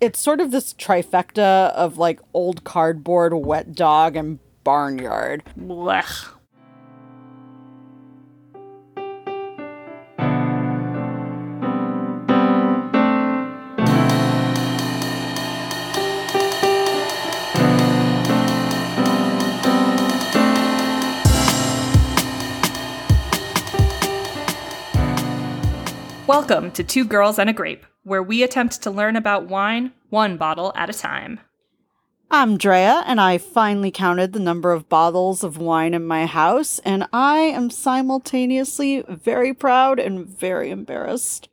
it's sort of this trifecta of like old cardboard, wet dog, and barnyard. Blech. Welcome to Two Girls and a Grape, where we attempt to learn about wine one bottle at a time. I'm Drea, and I finally counted the number of bottles of wine in my house, and I am simultaneously very proud and very embarrassed.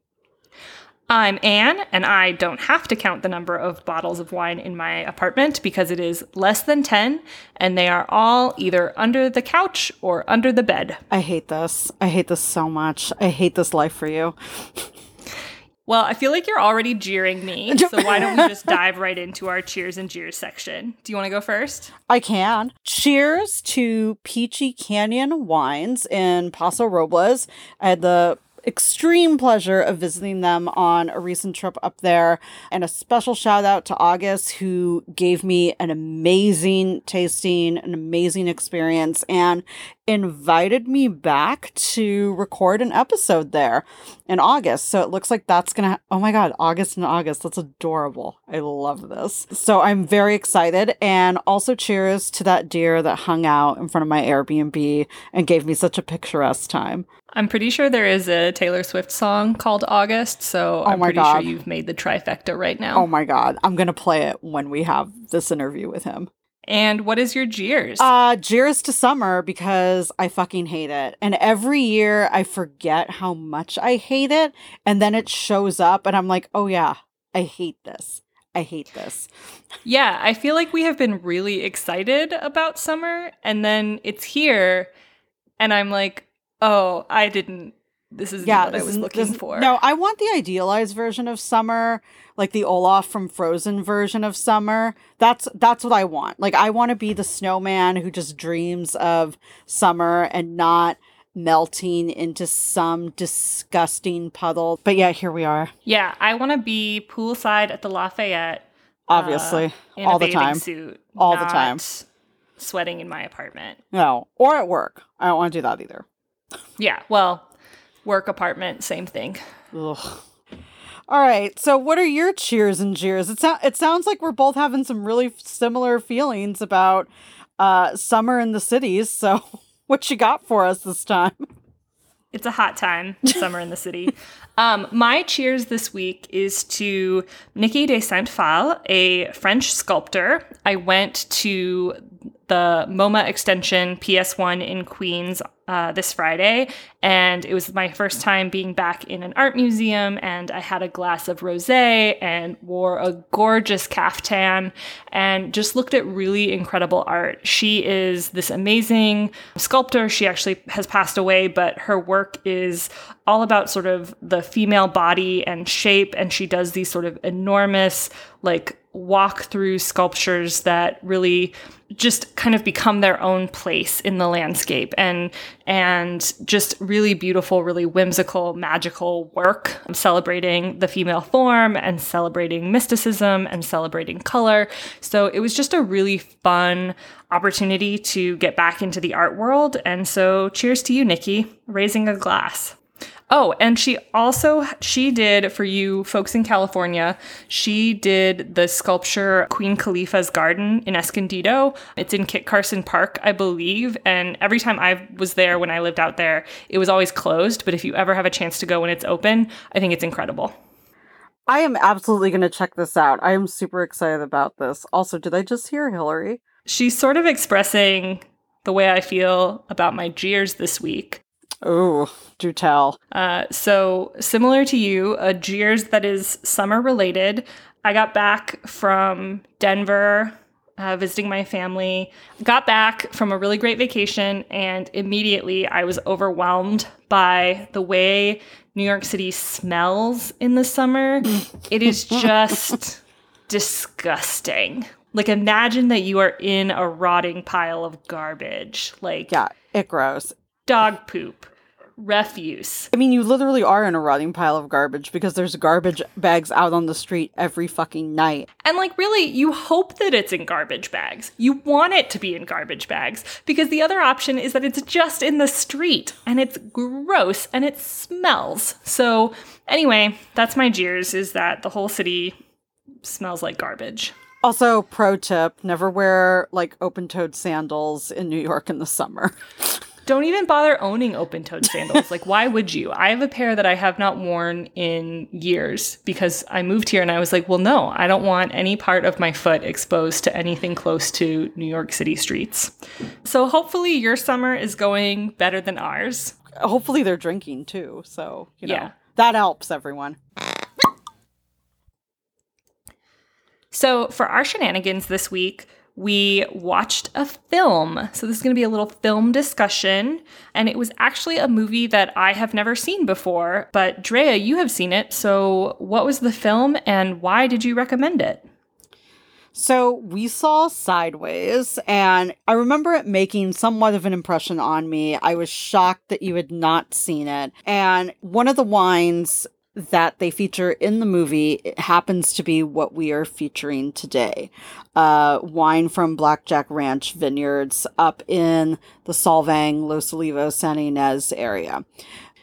I'm Anne, and I don't have to count the number of bottles of wine in my apartment because it is less than 10, and they are all either under the couch or under the bed. I hate this. I hate this so much. I hate this life for you. Well, I feel like you're already jeering me, so why don't we just dive right into our cheers and jeers section? Do you want to go first? I can. Cheers to Peachy Canyon Wines in Paso Robles. I had the extreme pleasure of visiting them on a recent trip up there. And a special shout out to August, who gave me an amazing tasting, an amazing experience, and invited me back to record an episode there in August. So it looks like that's going to, oh my God, August and August. That's adorable. I love this. So I'm very excited. And also cheers to that deer that hung out in front of my Airbnb and gave me such a picturesque time. I'm pretty sure there is a Taylor Swift song called August, so Oh I'm pretty God. sure you've made the trifecta right now. Oh my God. I'm going to play it when we have this interview with him. And what is your jeers? Uh, Cheers to summer because I fucking hate it. And every year I forget how much I hate it. And then it shows up and I'm like, oh yeah, I hate this. I hate this. yeah, I feel like we have been really excited about summer, and then it's here, and I'm like, oh, I didn't. This is Yeah, what I was looking this- for. No, I want the idealized version of summer, like the Olaf from Frozen version of summer. That's that's what I want. Like I want to be the snowman who just dreams of summer and not melting into some disgusting puddle. But yeah, here we are. Yeah, I want to be poolside at the Lafayette. Obviously, uh, in all a the bathing time. suit, All the time. sweating in my apartment. No, or at work. I don't want to do that either. Yeah, well, work apartment, same thing. Ugh. All right. So, what are your cheers and jeers? It, so- it sounds like we're both having some really similar feelings about uh, summer in the cities. So, what you got for us this time? It's a hot time, summer in the city. Um, my cheers this week is to Niki de Saint Phalle, a French sculptor. I went to the MoMA extension PS1 in Queens uh, this Friday, and it was my first time being back in an art museum. And I had a glass of rosé and wore a gorgeous caftan and just looked at really incredible art. She is this amazing sculptor. She actually has passed away, but her work is all about sort of the female body and shape. And she does these sort of enormous, like, walk through sculptures that really just kind of become their own place in the landscape and and just really beautiful really whimsical magical work celebrating the female form and celebrating mysticism and celebrating color. So it was just a really fun opportunity to get back into the art world. And so cheers to you niki raising a glass Oh, and she also she did for you folks in California, she did the sculpture Queen Califia's Garden in Escondido. It's in Kit Carson Park, I believe, and every time I was there when I lived out there, it was always closed, but if you ever have a chance to go when it's open, I think it's incredible. I am absolutely going to check this out. I am super excited about this. Also, did I just hear Hillary? She's sort of expressing the way I feel about my jeers this week. Oh, do tell. Uh, so similar to you, a jeers that is summer related. I got back from Denver, uh, visiting my family. Got back from a really great vacation, and immediately I was overwhelmed by the way New York City smells in the summer. it is just disgusting. Like imagine that you are in a rotting pile of garbage. Like Yeah, it grows. dog poop, refuse. I mean, you literally are in a rotting pile of garbage because there's garbage bags out on the street every fucking night. And like really, you hope that it's in garbage bags. You want it to be in garbage bags because the other option is that it's just in the street and it's gross and it smells. So, anyway, that's my jeers is that the whole city smells like garbage. Also, pro tip never wear like open toed sandals in New York in the summer. Don't even bother owning open toed sandals. like, why would you? I have a pair that I have not worn in years because I moved here and I was like, well, no, I don't want any part of my foot exposed to anything close to New York City streets. So, hopefully, your summer is going better than ours. Hopefully, they're drinking too. So, you know, Yeah. that helps everyone. So, for our shenanigans this week, we watched a film. So, this is going to be a little film discussion. And it was actually a movie that I have never seen before. But, Drea, you have seen it. So, what was the film and why did you recommend it? So we saw Sideways, and I remember it making somewhat of an impression on me. I was shocked that you had not seen it. And one of the wines that they feature in the movie happens to be what we are featuring today uh, wine from Blackjack Ranch Vineyards up in the Solvang, Los Olivos, San Ynez area.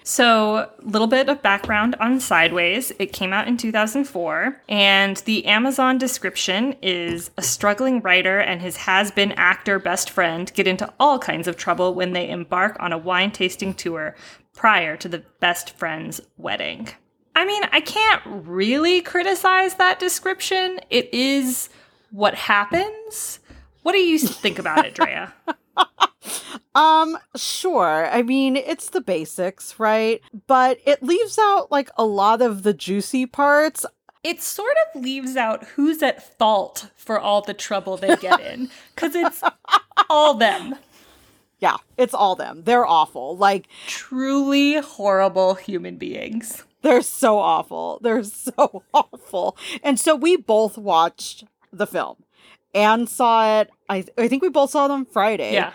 So, a little bit of background on Sideways. It came out in 2004, and the Amazon description is a struggling writer and his has been actor best friend get into all kinds of trouble when they embark on a wine tasting tour prior to the best friend's wedding. I mean, I can't really criticize that description. It is what happens. What do you think about it, Drea? Um, sure. I mean, it's the basics, right? But it leaves out like a lot of the juicy parts. it sort of leaves out who's at fault for all the trouble they get in because it's all them Yeah, it's all them. They're awful. Like, truly horrible human beings they're so awful. They're so awful. And so we both watched the film and saw it. I, I think we both saw on Friday. yeah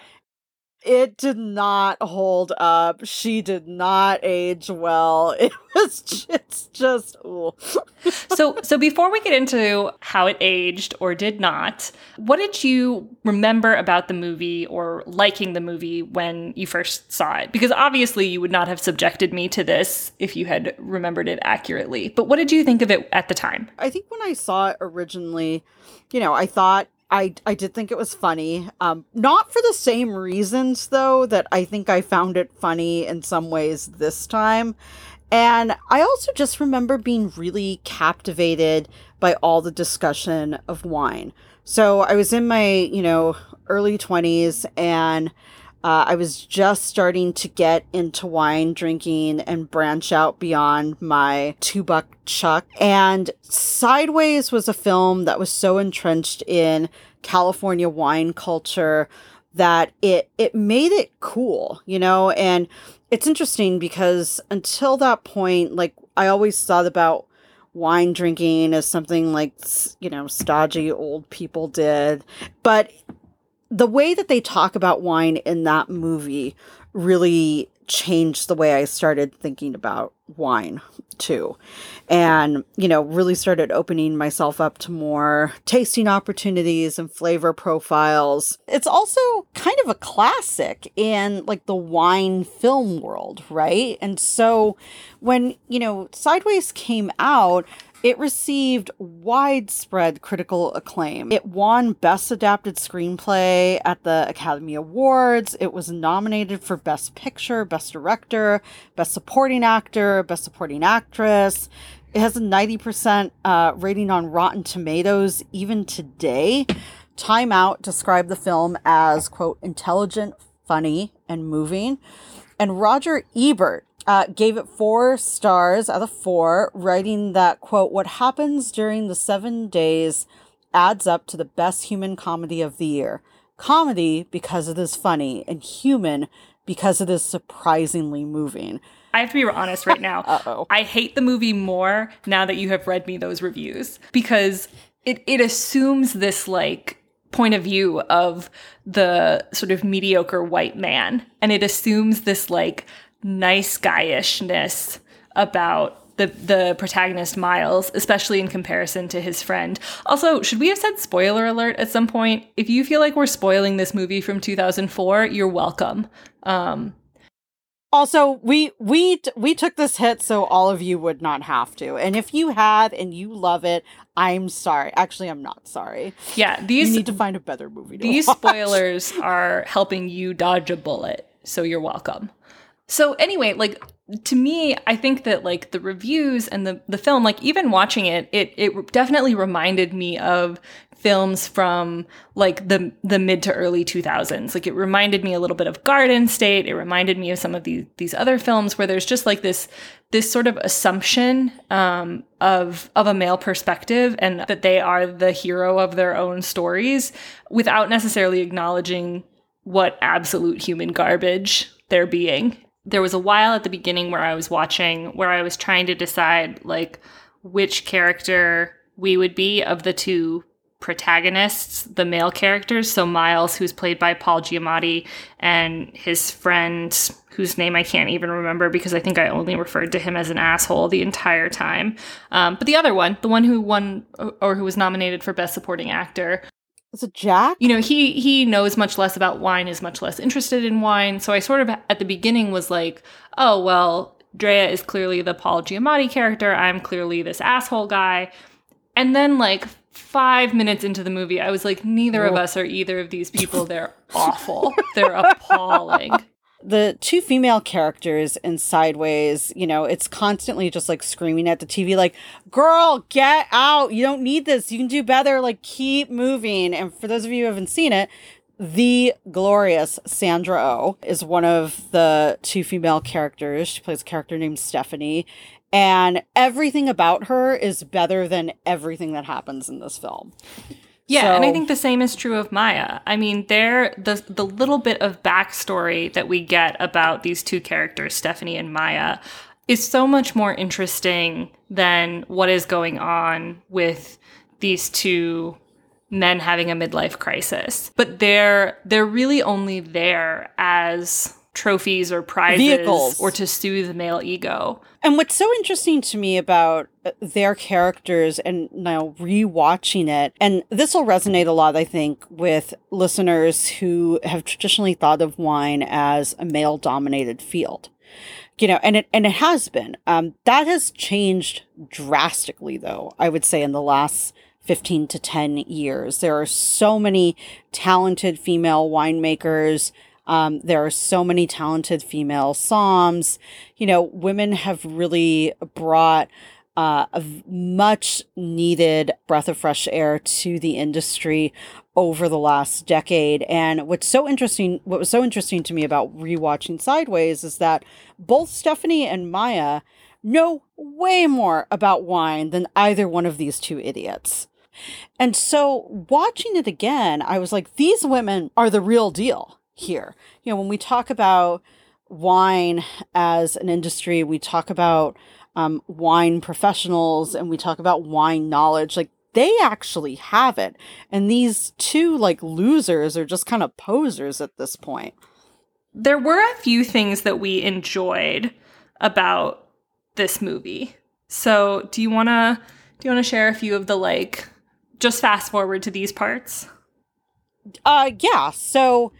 It did not hold up. She did not age well. It was just, just ooh. so so before we get into how it aged or did not what did you remember about the movie or liking the movie when you first saw it because obviously you would not have subjected me to this if you had remembered it accurately but what did you think of it at the time I think when I saw it originally, you know, I thought I I did think it was funny. Um not for the same reasons though that I think I found it funny in some ways this time. And I also just remember being really captivated by all the discussion of wine. So I was in my, you know, early 20s and uh, I was just starting to get into wine drinking and branch out beyond my two buck chuck. And Sideways was a film that was so entrenched in California wine culture that it it made it cool, you know, and it's interesting because until that point, like I always thought about wine drinking as something like you know stodgy old people did, but the way that they talk about wine in that movie really changed the way I started thinking about wine too. And, you know, really started opening myself up to more tasting opportunities and flavor profiles. It's also kind of a classic in like the wine film world, right? And so when, you know, Sideways came out, it received widespread critical acclaim. It won Best Adapted Screenplay at the Academy Awards. It was nominated for Best Picture, Best Director, Best Supporting Actor, Best Supporting Actress. It has a 90% uh, rating on Rotten Tomatoes even today. Time Out described the film as, quote, intelligent, funny, and moving. And Roger Ebert uh, gave it four stars out of four, writing that, quote, what happens during the seven days adds up to the best human comedy of the year. Comedy because it is funny, and human because it is surprisingly moving. I have to be honest right now. Uh-oh. I hate the movie more now that you have read me those reviews because it it assumes this like point of view of the sort of mediocre white man and it assumes this like nice guyishness about the the protagonist Miles, especially in comparison to his friend. Also, should we have said spoiler alert at some point? If you feel like we're spoiling this movie from 2004, you're welcome. Um, also, we we we took this hit so all of you would not have to. And if you have and you love it, I'm sorry. Actually, I'm not sorry. Yeah, these you need to find a better movie. these watch. spoilers are helping you dodge a bullet, so you're welcome. So anyway, like to me, I think that like the reviews and the the film, like even watching it, it it definitely reminded me of films from like the the mid to early 2000s. Like it reminded me a little bit of Garden State. It reminded me of some of these these other films where there's just like this this sort of assumption um, of of a male perspective and that they are the hero of their own stories without necessarily acknowledging what absolute human garbage they're being there was a while at the beginning where I was watching where I was trying to decide like which character we would be of the two protagonists, the male characters. So Miles, who's played by Paul Giamatti, and his friend, whose name I can't even remember because I think I only referred to him as an asshole the entire time. Um, but the other one, the one who won or who was nominated for Best Supporting Actor, is it Jack? You know, he he knows much less about wine, is much less interested in wine. So I sort of at the beginning was like, oh well, Drea is clearly the Paul Giamatti character. I'm clearly this asshole guy. And then like five minutes into the movie, I was like, neither of us are either of these people. They're awful. They're appalling the two female characters in Sideways, you know, it's constantly just like screaming at the TV, like, girl, get out. You don't need this. You can do better. Like, keep moving. And for those of you who haven't seen it, the glorious Sandra O oh is one of the two female characters. She plays a character named Stephanie. And everything about her is better than everything that happens in this film. Yeah, so, and I think the same is true of Maya. I mean, there the the little bit of backstory that we get about these two characters, Stephanie and Maya, is so much more interesting than what is going on with these two men having a midlife crisis. But they're they're really only there as trophies or prizes Vehicles. or to soothe the male ego. And what's so interesting to me about uh, their characters and now rewatching it, and this will resonate a lot, I think, with listeners who have traditionally thought of wine as a male dominated field. You know, and it and it has been. Um, that has changed drastically, though. I would say in the last 15 to 10 years. There are so many talented female winemakers um, there are so many talented female somms. You know, women have really brought uh, a much needed breath of fresh air to the industry over the last decade. And what's so interesting, what was so interesting to me about rewatching Sideways is that both Stephanie and Maya know way more about wine than either one of these two idiots. And so watching it again, I was like, these women are the real deal here. You know, when we talk about wine as an industry, we talk about um, wine professionals and we talk about wine knowledge, like they actually have it. And these two, like losers, are just kind of posers at this point. There were a few things that we enjoyed about this movie. So, do you want to do you want to share a few of the like just fast forward to these parts? Uh yeah. So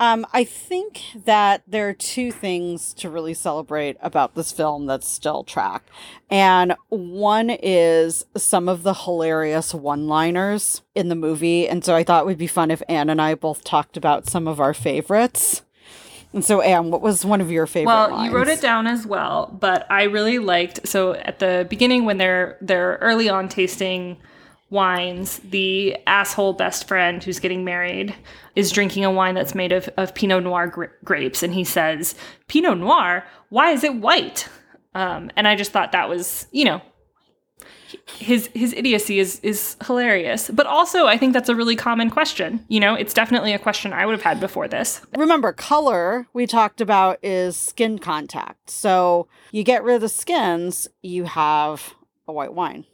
um, I think that there are two things to really celebrate about this film that's still tracked. And one is some of the hilarious one liners in the movie. And so I thought it would be fun if Anne and I both talked about some of our favorites. And so, Anne, what was one of your favorite? Well, lines? you wrote it down as well, but I really liked. So at the beginning, when they're they're early on tasting wines, the asshole best friend who's getting married is drinking a wine that's made of, of Pinot Noir gra- grapes. And he says, Pinot Noir? Why is it white? Um, and I just thought that was, you know, his his idiocy is is hilarious. But also I think that's a really common question. You know, it's definitely a question I would have had before this. Remember, color we talked about is skin contact. So you get rid of the skins, you have a white wine.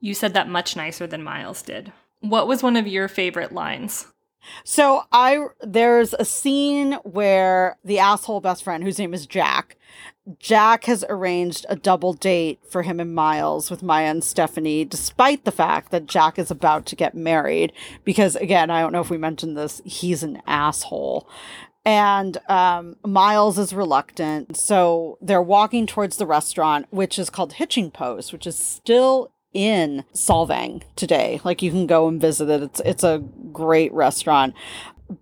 You said that much nicer than Miles did. What was one of your favorite lines? So I there's a scene where the asshole best friend, whose name is Jack, Jack has arranged a double date for him and Miles with Maya and Stephanie, despite the fact that Jack is about to get married. Because again, I don't know if we mentioned this, he's an asshole. And um, Miles is reluctant. So they're walking towards the restaurant, which is called Hitching Post, which is still in Solvang today. Like you can go and visit it. It's it's a great restaurant.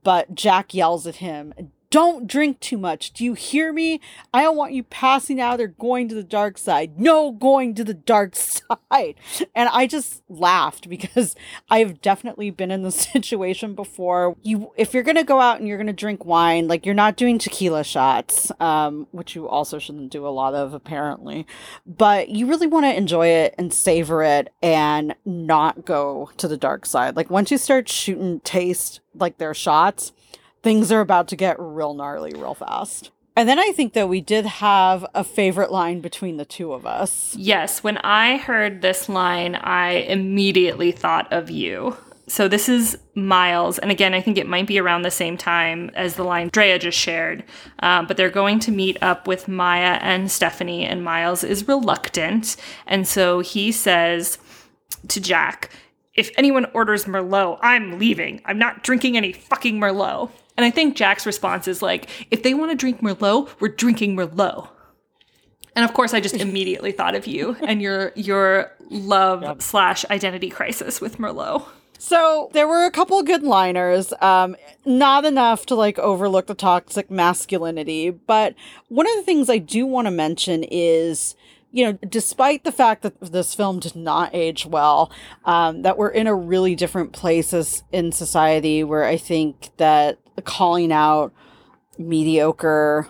But Jack yells at him, don't drink too much. Do you hear me? I don't want you passing out or going to the dark side. No going to the dark side. And I just laughed because I've definitely been in this situation before. You if you're going to go out and you're going to drink wine, like you're not doing tequila shots, um, which you also shouldn't do a lot of apparently, but you really want to enjoy it and savor it and not go to the dark side. Like once you start shooting taste like their shots, things are about to get real gnarly real fast. And then I think that we did have a favorite line between the two of us. Yes, when I heard this line, I immediately thought of you. So this is Miles, and again, I think it might be around the same time as the line Drea just shared. Um, but they're going to meet up with Maya and Stephanie, and Miles is reluctant, and so he says to Jack, "If anyone orders Merlot, I'm leaving. I'm not drinking any fucking Merlot." And I think Jack's response is like, if they want to drink Merlot, we're drinking Merlot. And of course, I just immediately thought of you and your your love yep. slash identity crisis with Merlot. So there were a couple good liners, um, not enough to like overlook the toxic masculinity. But one of the things I do want to mention is you know, despite the fact that this film did not age well, um, that we're in a really different place as in society where I think that calling out mediocre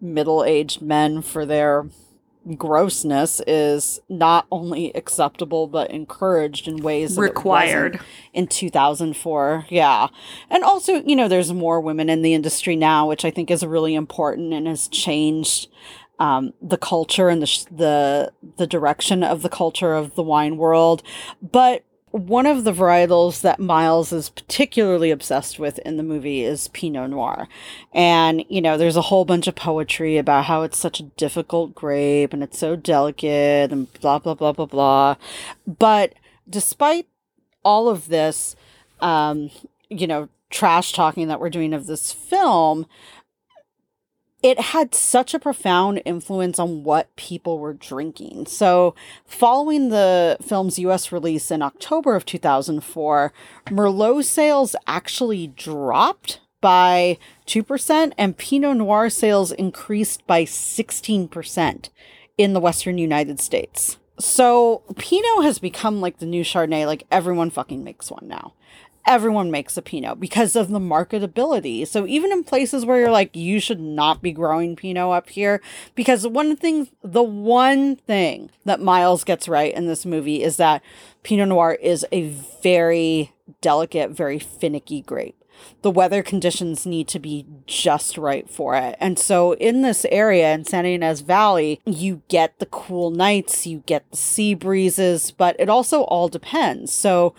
middle aged men for their grossness is not only acceptable but encouraged in ways required. in 2004 yeah. And also you know there's more women in the industry now which i think is really important and has changed um, the culture and the, sh- the the direction of the culture of the wine world. But one of the varietals that Miles is particularly obsessed with in the movie is Pinot Noir. And, you know, there's a whole bunch of poetry about how it's such a difficult grape and it's so delicate and blah, blah, blah, blah, blah. But despite all of this, um, you know, trash talking that we're doing of this film, it had such a profound influence on what people were drinking. So, following the film's US release in October of 2004, Merlot sales actually dropped by 2%, and Pinot Noir sales increased by 16% in the Western United States. So, Pinot has become like the new Chardonnay, like everyone fucking makes one now everyone makes a Pinot because of the marketability. So even in places where you're like, you should not be growing Pinot up here, because one thing, the one thing that Miles gets right in this movie is that Pinot Noir is a very delicate, very finicky grape. The weather conditions need to be just right for it. And so in this area in Santa Ynez Valley, you get the cool nights, you get the sea breezes, but it also all depends. So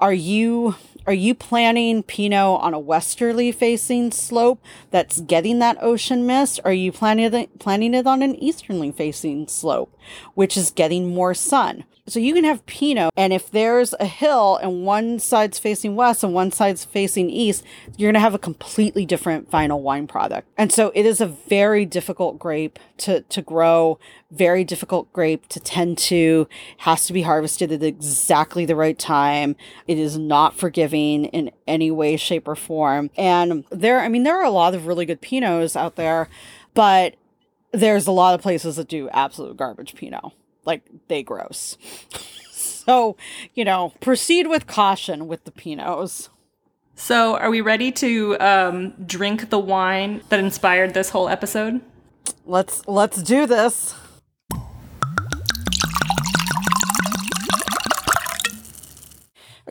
are you are you planning Pinot on a westerly facing slope that's getting that ocean mist? Or are you planning it, planning it on an easterly facing slope, which is getting more sun? So you can have Pinot, and if there's a hill and one side's facing west and one side's facing east, you're going to have a completely different final wine product. And so it is a very difficult grape to, to grow, very difficult grape to tend to, has to be harvested at exactly the right time. It is not forgiving in any way, shape, or form. And there, I mean, there are a lot of really good Pinots out there, but there's a lot of places that do absolute garbage Pinot like they gross. so, you know, proceed with caution with the Pinots. So, are we ready to um, drink the wine that inspired this whole episode? Let's let's do this.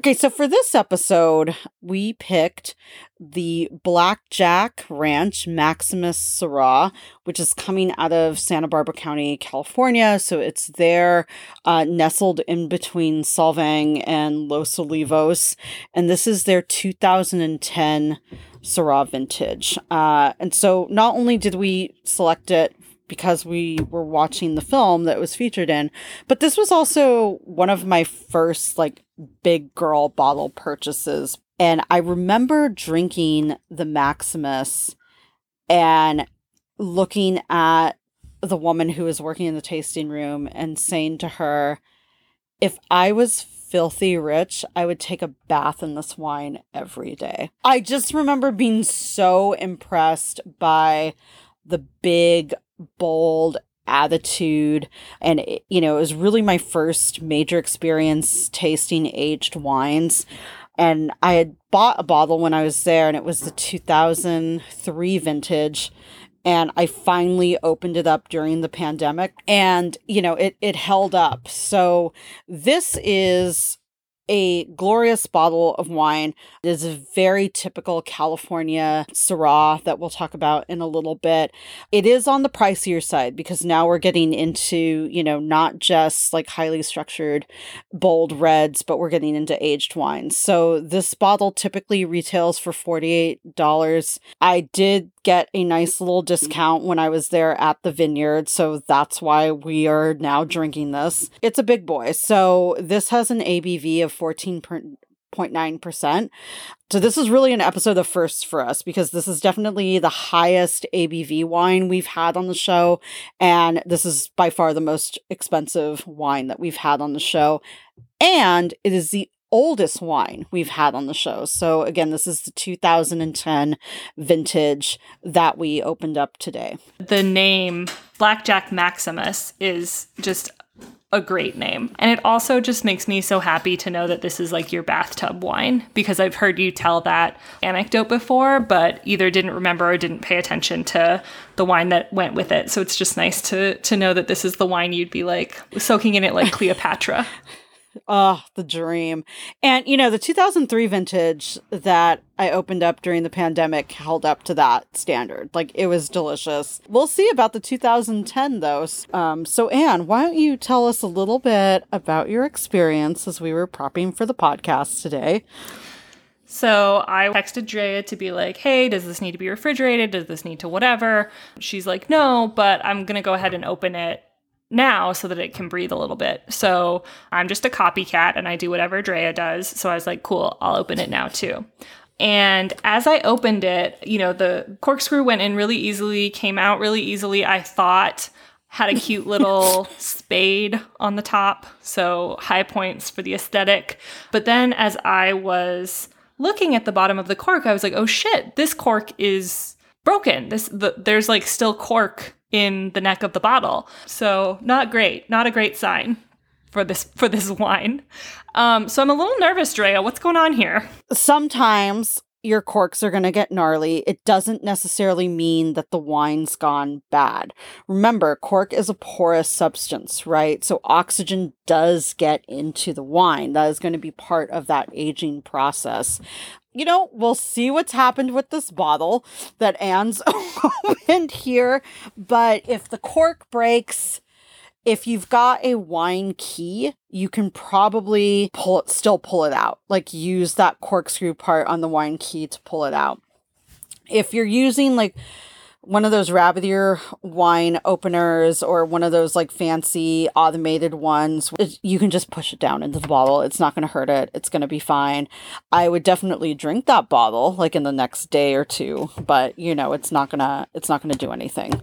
Okay, so for this episode, we picked the Blackjack Ranch Maximus Syrah, which is coming out of Santa Barbara County, California. So it's there, uh, nestled in between Solvang and Los Olivos. And this is their 2010 Syrah vintage. Uh, and so not only did we select it because we were watching the film that was featured in. But this was also one of my first like big girl bottle purchases. And I remember drinking the Maximus and looking at the woman who was working in the tasting room and saying to her, if I was filthy rich, I would take a bath in this wine every day. I just remember being so impressed by the big bold attitude. And it, you know it was really my first major experience tasting aged wines. And i had bought a bottle when i was there and it was the 2003 vintage. And i finally opened it up during the pandemic and you know it it held up. So this is a glorious bottle of wine. It is a very typical California Syrah that we'll talk about in a little bit. It is on the pricier side because now we're getting into, you know, not just like highly structured bold reds, but we're getting into aged wines. So this bottle typically retails for $48. I did get a mm-hmm. nice little mm-hmm. discount when I was there at the vineyard. So that's why we are now drinking this. It's a big boy. So this has an ABV of 14.9%. So this is really an episode of firsts for us because this is definitely the highest ABV wine we've had on the show. And this is by far the most expensive wine that we've had on the show. And it is the oldest wine we've had on the show. So again, this is the 2010 vintage that we opened up today. The name Blackjack Maximus is just a great name. And it also just makes me so happy to know that this is like your bathtub wine because I've heard you tell that anecdote before, but either didn't remember or didn't pay attention to the wine that went with it. So it's just nice to to know that this is the wine you'd be like soaking in it like Cleopatra. Oh, the dream. And, you know, the 2003 vintage that I opened up during the pandemic held up to that standard. Like, it was delicious. We'll see about the 2010, though. Um, so, Anne, why don't you tell us a little bit about your experience as we were prepping for the podcast today? So I texted Drea to be like, hey, does this need to be refrigerated? Does this need to whatever? She's like, no, but I'm going to go ahead and open it now so that it can breathe a little bit. So I'm just a copycat and I do whatever Drea does. So I was like, cool, I'll open it now too. And as I opened it, you know, the corkscrew went in really easily, came out really easily. I thought had a cute little spade on the top. So high points for the aesthetic. But then as I was looking at the bottom of the cork, I was like, oh shit, this cork is broken. This the, there's like still cork in the neck of the bottle. So not great, not a great sign for this for this wine. Um, so I'm a little nervous, Drea. What's going on here? Sometimes your corks are going to get gnarly. It doesn't necessarily mean that the wine's gone bad. Remember, cork is a porous substance, right? So oxygen does get into the wine. That is going to be part of that aging process you know, we'll see what's happened with this bottle that Anne's opened here. But if the cork breaks, if you've got a wine key, you can probably pull it, still pull it out. Like use that corkscrew part on the wine key to pull it out. If you're using like one of those rabbit ear wine openers or one of those like fancy automated ones you can just push it down into the bottle. It's not going to hurt it. It's going to be fine. I would definitely drink that bottle like in the next day or two but you know it's not going to it's not going to do anything.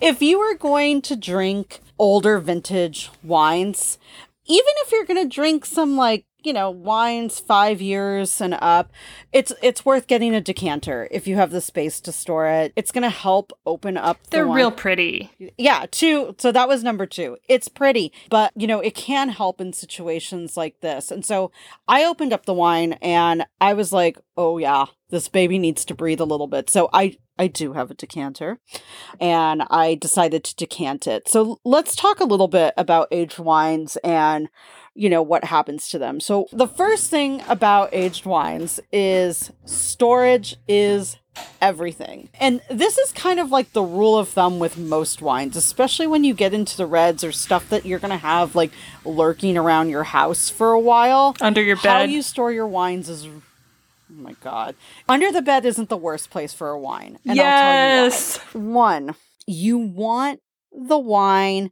If you are going to drink older vintage wines even if you're going to drink some like you know wines five years and up it's it's worth getting a decanter if you have the space to store it. It's going to help open up they're the real pretty. Yeah two so that was number two. It's pretty but you know it can help in situations like this. And so i opened up the wine and i was like oh yeah this baby needs to breathe a little bit. So I I do have a decanter and I decided to decant it. So let's talk a little bit about aged wines and you know what happens to them. So the first thing about aged wines is storage is everything. And this is kind of like the rule of thumb with most wines, especially when you get into the reds or stuff that you're going to have like lurking around your house for a while. Under your bed. How you store your wines is Oh my god. Under the bed isn't the worst place for a wine. And yes. I'll tell you why. One, you want the wine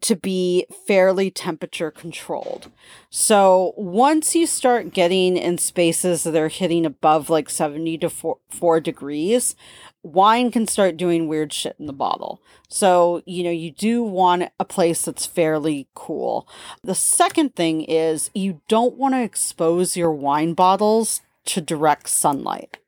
to be fairly temperature controlled. So once you start getting in spaces that are hitting above like 70 to 4, 4 degrees, wine can start doing weird shit in the bottle. So, you know, you do want a place that's fairly cool. The second thing is you don't want to expose your wine bottles to direct sunlight.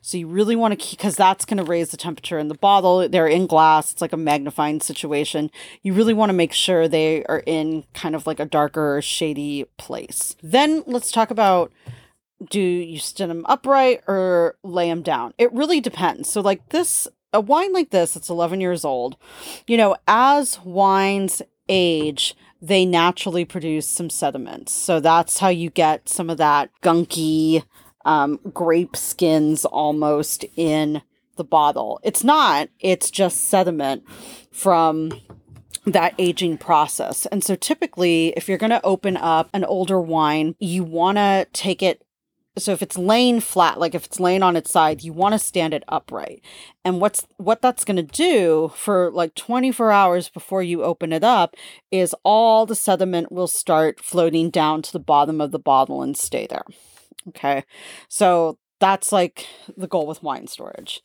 So you really want to keep because that's going to raise the temperature in the bottle. They're in glass. It's like a magnifying situation. You really want to make sure they are in kind of like a darker, shady place. Then let's talk about do you stand them upright or lay them down? It really depends. So like this, a wine like this, that's 11 years old. You know, as wines age, they naturally produce some sediments. So that's how you get some of that gunky um, grape skins almost in the bottle. It's not, it's just sediment from that aging process. And so typically, if you're going to open up an older wine, you want to take it. So if it's laying flat, like if it's laying on its side, you want to stand it upright. And what's what that's going to do for like 24 hours before you open it up is all the sediment will start floating down to the bottom of the bottle and stay there. Okay. So that's like the goal with wine storage.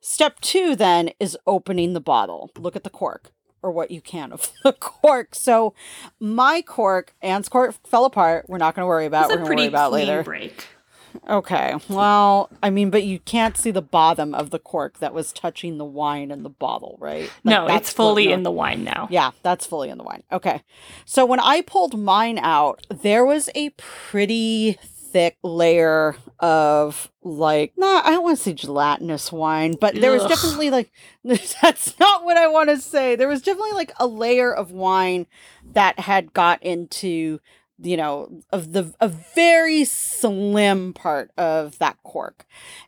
Step two then is opening the bottle. Look at the cork or what you can of the cork. So my cork, Anne's cork fell apart. We're not going to worry about. We're going to worry about later. break. Okay. Well, I mean, but you can't see the bottom of the cork that was touching the wine in the bottle, right? Like, no, it's fully in the wine now. yeah, that's fully in the wine. Okay. So when I pulled mine out, there was a pretty thick layer of like, no, I don't want to say gelatinous wine, but there was Ugh. definitely like, that's not what I want to say. There was definitely like a layer of wine that had got into, you know, of the, a very slim part of that cork.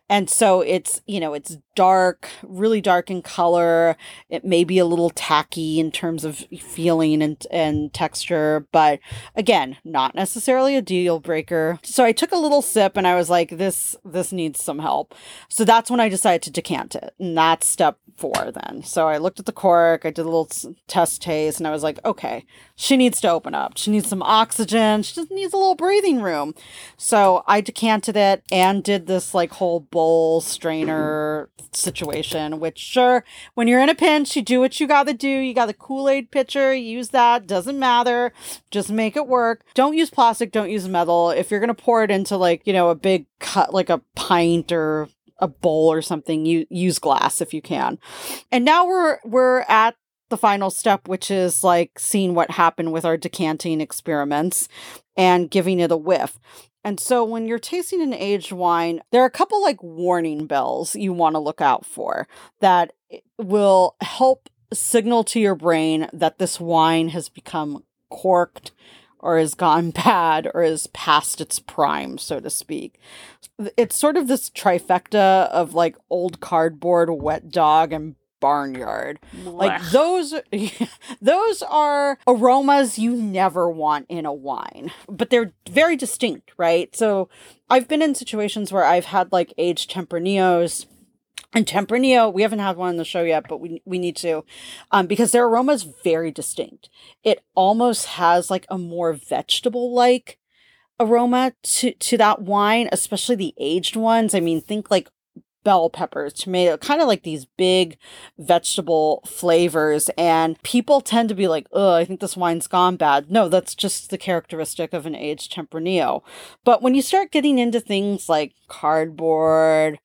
And so it's, you know, it's dark, really dark in color. It may be a little tacky in terms of feeling and, and texture, but again, not necessarily a deal breaker. So I took a little sip and I was like, this, this needs some help. So that's when I decided to decant it. And that's step four then. So I looked at the cork, I did a little test taste, and I was like, okay, she needs to open up. She needs some oxygen. She just needs a little breathing room. So I decanted it and did this like whole bowl strainer situation, which sure, when you're in a pinch, you do what you gotta do. You got the Kool-Aid pitcher, use that, doesn't matter. Just make it work. Don't use plastic, don't use metal. If you're gonna pour it into like, you know, a big cut like a pint or a bowl or something, you use glass if you can. And now we're we're at the final step, which is like seeing what happened with our decanting experiments and giving it a whiff. And so when you're tasting an aged wine, there are a couple like warning bells you want to look out for that will help signal to your brain that this wine has become corked or has gone bad or is past its prime, so to speak. It's sort of this trifecta of like old cardboard, wet dog, and barnyard. Like those those are aromas you never want in a wine, but they're very distinct, right? So I've been in situations where I've had like aged Tempranillos and Tempranillo, we haven't had one on the show yet, but we we need to, um, because their aroma is very distinct. It almost has like a more vegetable like aroma to to that wine, especially the aged ones. I mean, think like bell peppers, tomato, kind of like these big vegetable flavors. And people tend to be like, oh, I think this wine's gone bad. No, that's just the characteristic of an aged Tempranillo. But when you start getting into things like cardboard,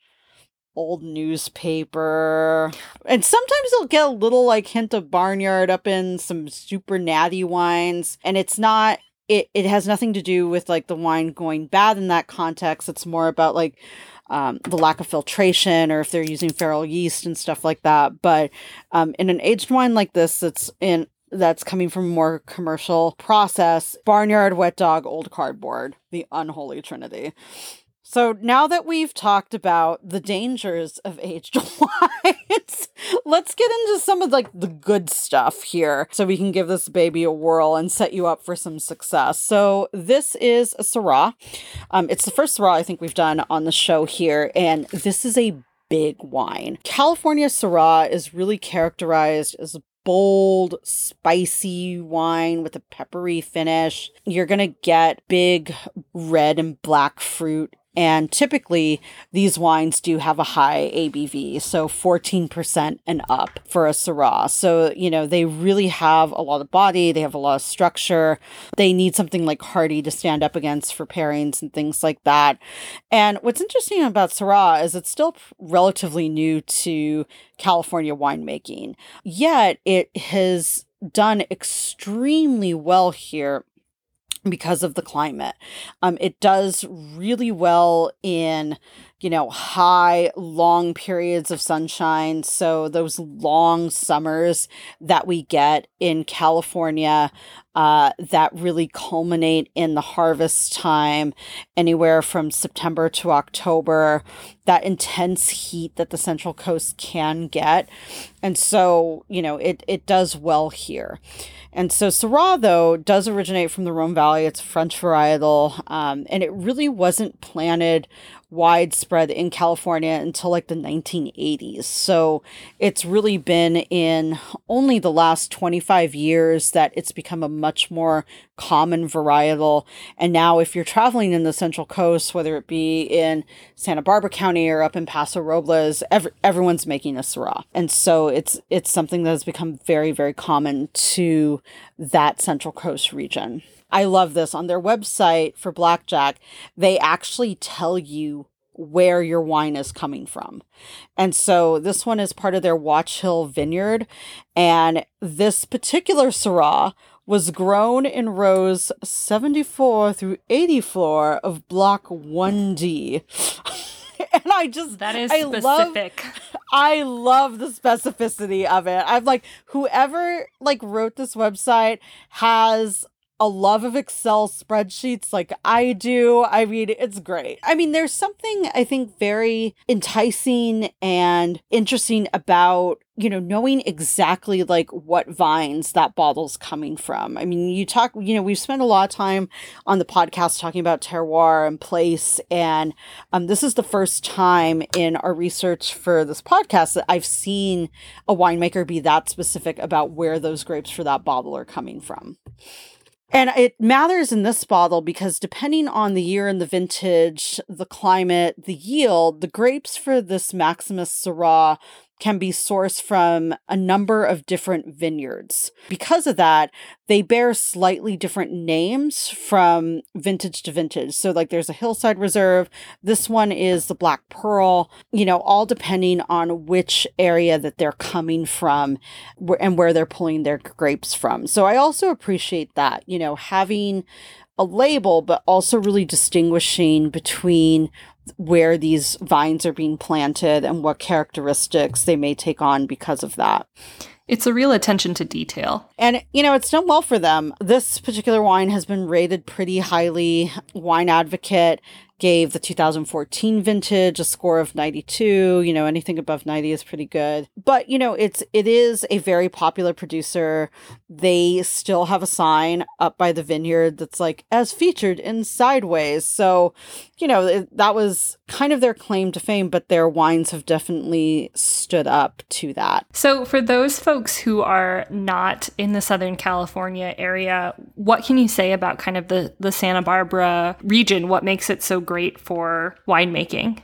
old newspaper, and sometimes you'll get a little like hint of barnyard up in some super natty wines, and it's not it, it has nothing to do with like the wine going bad in that context. It's more about like um, the lack of filtration or if they're using feral yeast and stuff like that. But um, in an aged wine like this, that's in that's coming from a more commercial process, barnyard, wet dog, old cardboard, the unholy trinity. So now that we've talked about the dangers of aged wines, let's get into some of like the good stuff here so we can give this baby a whirl and set you up for some success. So this is a Syrah. Um, it's the first Syrah I think we've done on the show here, and this is a big wine. California Syrah is really characterized as a bold, spicy wine with a peppery finish. You're going to get big red and black fruit and typically, these wines do have a high ABV, so 14% and up for a Syrah. So, you know, they really have a lot of body, they have a lot of structure. They need something like hearty to stand up against for pairings and things like that. And what's interesting about Syrah is it's still relatively new to California winemaking, yet it has done extremely well here because of the climate. Um, it does really well in, you know, high, long periods of sunshine. So those long summers that we get in California uh, that really culminate in the harvest time, anywhere from September to October, that intense heat that the Central Coast can get. And so, you know, it, it does well here. And so Syrah, though, does originate from the Rhone Valley. It's French varietal, um, and it really wasn't planted widespread in California until like the 1980s. So it's really been in only the last 25 years that it's become a much more common varietal. And now, if you're traveling in the Central Coast, whether it be in Santa Barbara County or up in Paso Robles, every, everyone's making a Syrah, and so it's it's something that has become very very common to that Central Coast region. I love this. On their website for Blackjack, they actually tell you where your wine is coming from. And so this one is part of their Watch Hill vineyard. And this particular Syrah was grown in rows 74 through 84 of block 1D. and I just that is I specific. Love, I love the specificity of it. I'm like whoever like wrote this website has a love of Excel spreadsheets like I do. I mean, it's great. I mean, there's something I think very enticing and interesting about, you know, knowing exactly like what vines that bottle's coming from. I mean, you talk, you know, we've spent a lot of time on the podcast talking about terroir and place. And um, this is the first time in our research for this podcast that I've seen a winemaker be that specific about where those grapes for that bottle are coming from. And it matters in this bottle because depending on the year and the vintage, the climate, the yield, the grapes for this Maximus Syrah can be sourced from a number of different vineyards. Because of that, they bear slightly different names from vintage to vintage. So, like, there's a Hillside Reserve. This one is the Black Pearl, you know, all depending on which area that they're coming from and where they're pulling their grapes from. So, I also appreciate that, you know, having a label, but also really distinguishing between where these vines are being planted and what characteristics they may take on because of that. It's a real attention to detail. And, you know, it's done well for them. This particular wine has been rated pretty highly. Wine Advocate gave the 2014 vintage a score of 92 you know anything above 90 is pretty good. But you know it's it is a very popular producer. They still have a sign up by the vineyard that's like as featured in sideways. So you know it, that was kind of their claim to fame but their wines have definitely stood up to that so for those folks who are not in the southern california area what can you say about kind of the the santa barbara region what makes it so great for winemaking.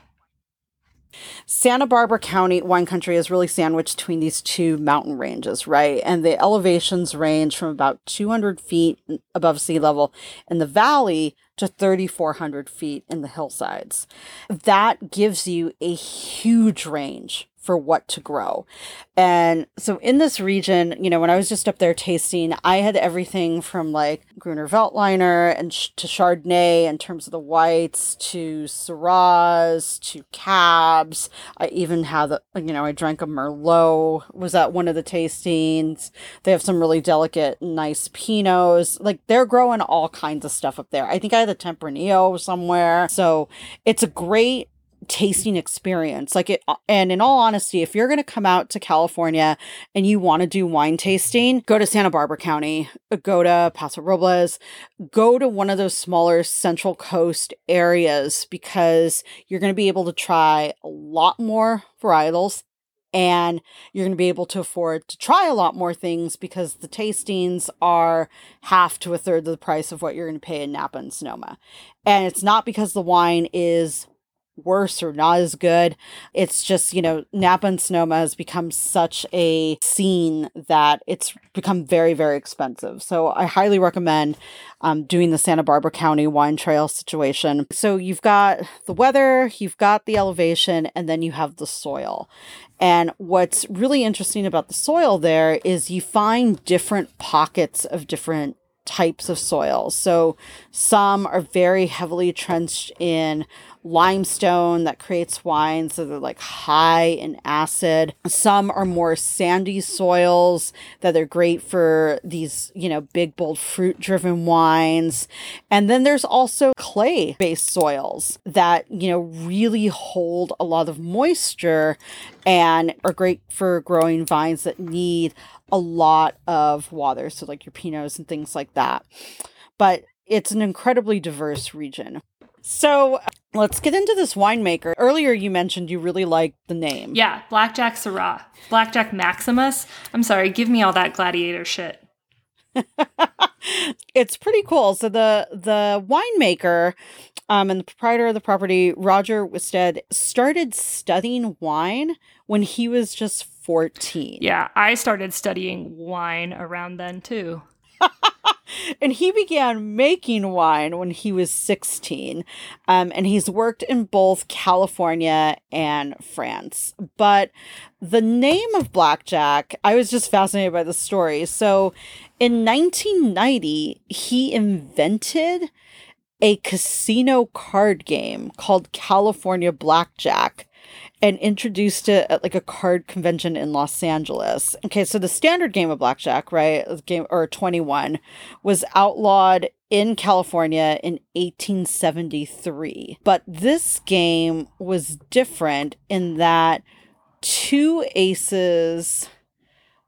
Santa Barbara County wine country is really sandwiched between these two mountain ranges, right? And the elevations range from about 200 feet above sea level in the valley to 3,400 feet in the hillsides. That gives you a huge range for what to grow. And so in this region, you know, when I was just up there tasting, I had everything from like Gruner Veltliner and sh- to Chardonnay in terms of the whites to Syrahs to Cabs. I even had the, you know, I drank a Merlot was at one of the tastings. They have some really delicate, nice Pinots. Like they're growing all kinds of stuff up there. I think I had a Tempranillo somewhere. So it's a great tasting experience. Like it, and in all honesty, if you're going to come out to California and you want to do wine tasting, go to Santa Barbara County, uh, go to Paso Robles, go to one of those smaller Central Coast areas because you're going to be able to try a lot more varietals and you're going to be able to afford to try a lot more things because the tastings are half to a third of the price of what you're going to pay in Napa and Sonoma. And it's not because the wine is worse or not as good. It's just, you know, Napa and Sonoma has become such a scene that it's become very, very expensive. So I highly recommend um, doing the Santa Barbara County wine trail situation. So you've got the weather, you've got the elevation, and then you have the soil. And what's really interesting about the soil there is you find different pockets of different types of soil. So some are very heavily trenched in limestone that creates wines that are like high in acid. Some are more sandy soils that are great for these, you know, big, bold fruit driven wines. And then there's also clay based soils that, you know, really hold a lot of moisture and are great for growing vines that need a lot of water. So, like your Pinots and things like that. But it's an incredibly diverse region. So let's get into this winemaker. Earlier, you mentioned you really liked the name. Yeah, Blackjack Syrah. Blackjack Maximus. I'm sorry, give me all that gladiator shit. it's pretty cool. So the the winemaker um, and the proprietor of the property, Roger Wisted, started studying wine when he was just 14. Yeah, I started studying wine around then too. And he began making wine when he was 16. Um, and he's worked in both California and France. But the name of Blackjack, I was just fascinated by the story. So in 1990, he invented a casino card game called California Blackjack and introduced it at like a card convention in Los Angeles. Okay, so the standard game of blackjack, right, game or 21 was outlawed in California in 1873. But this game was different in that two aces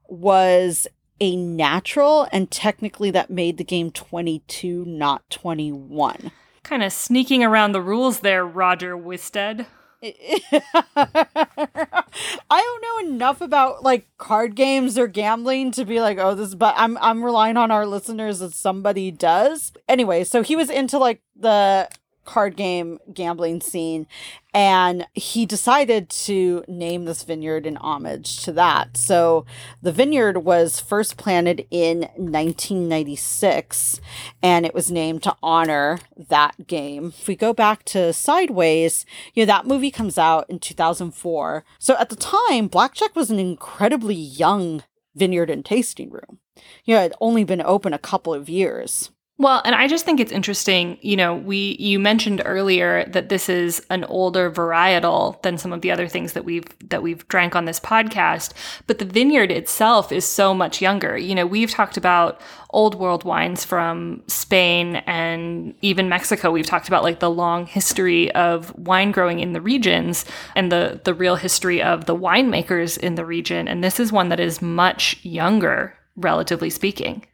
was a natural and technically that made the game 22 not 21. Kind of sneaking around the rules there, Roger Wisted. I don't know enough about like card games or gambling to be like, oh, this, but I'm I'm relying on our listeners that somebody does. Anyway, so he was into like the card game gambling scene and he decided to name this vineyard in homage to that. So the vineyard was first planted in 1996 and it was named to honor that game. If we go back to sideways you know that movie comes out in 2004 so at the time blackjack was an incredibly young vineyard and tasting room. You know it had only been open a couple of years well, and I just think it's interesting, you know, we you mentioned earlier that this is an older varietal than some of the other things that we've that we've drank on this podcast, but the vineyard itself is so much younger. You know, we've talked about old world wines from Spain and even Mexico. We've talked about like the long history of wine growing in the regions and the the real history of the winemakers in the region, and this is one that is much younger relatively speaking.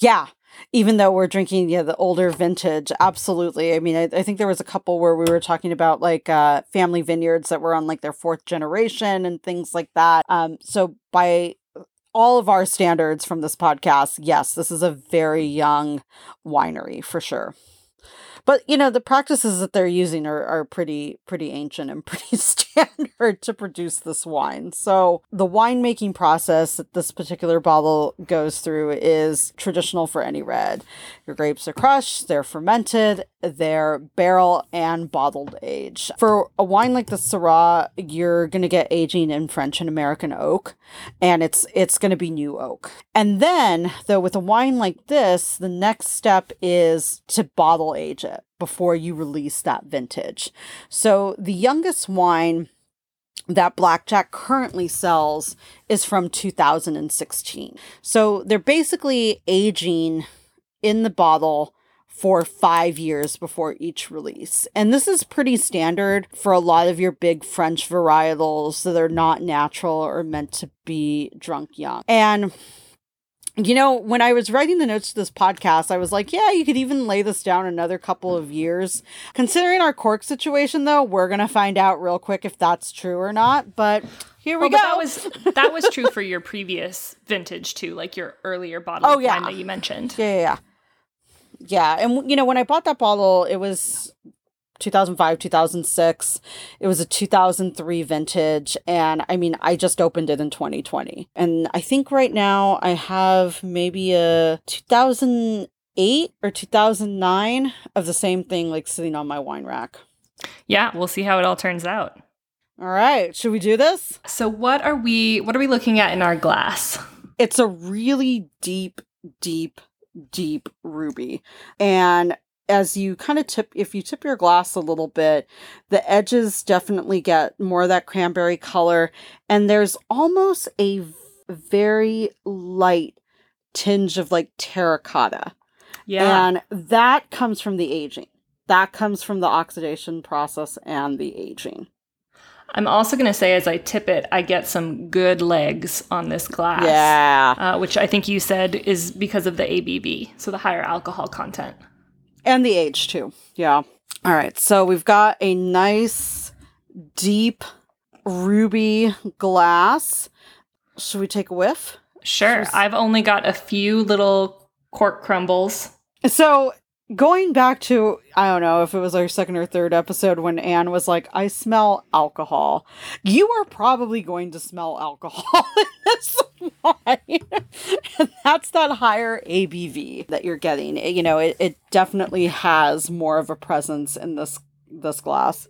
Yeah, even though we're drinking yeah the older vintage absolutely. I mean I, I, think there was a couple where we were talking about like uh family vineyards that were on like their fourth generation and things like that. Um so by all of our standards from this podcast yes this is a very young winery for sure But you know, the practices that they're using are, are pretty pretty ancient and pretty standard to produce this wine. So the winemaking process that this particular bottle goes through is traditional for any red. Your grapes are crushed, they're fermented, they're barrel and bottled age. For a wine like the Syrah, you're gonna get aging in French and American oak, and it's it's gonna be new oak. And then though with a wine like this, the next step is to bottle age it before you release that vintage. So the youngest wine that Blackjack currently sells is from 2016. So they're basically aging in the bottle for five years before each release. And this is pretty standard for a lot of your big French varietals that are not natural or meant to be drunk young. And you know, when I was writing the notes to this podcast, I was like, yeah, you could even lay this down another couple of years. Considering our cork situation, though, we're going to find out real quick if that's true or not. But here we well, go. that was that was true for your previous vintage too, like your earlier bottle Oh, of yeah. wine that you mentioned. Yeah, yeah, yeah. Yeah, and you know, when I bought that bottle, it was 2005, 2006. It was a 2003 vintage, and I mean, I just opened it in 2020. And I think right now I have maybe a 2008 or 2009 of the same thing like sitting on my wine rack. Yeah, we'll see how it all turns out. All right, should we do this? So what are we what are we looking at in our glass? It's a really deep, deep, deep ruby. And as you kind of tip, if you tip your glass a little bit, the edges definitely get more of that cranberry color. And there's almost a very light tinge of like terracotta. Yeah. And that comes from the aging. That comes from the oxidation process and the aging. I'm also going to say as I tip it, I get some good legs on this glass. Yeah. Uh, which I think you said is because of the ABV, so the higher alcohol content. And the age too. Yeah. All right. So we've got a nice deep ruby glass. Should we take a whiff? Sure. I've only got a few little cork crumbles. So going back to I don't know if it was our second or third episode when Anne was like, I smell alcohol. You are probably going to smell alcohol in this wine. that's that higher ABV that you're getting. It- you know, it, it definitely has more of a presence in this this glass.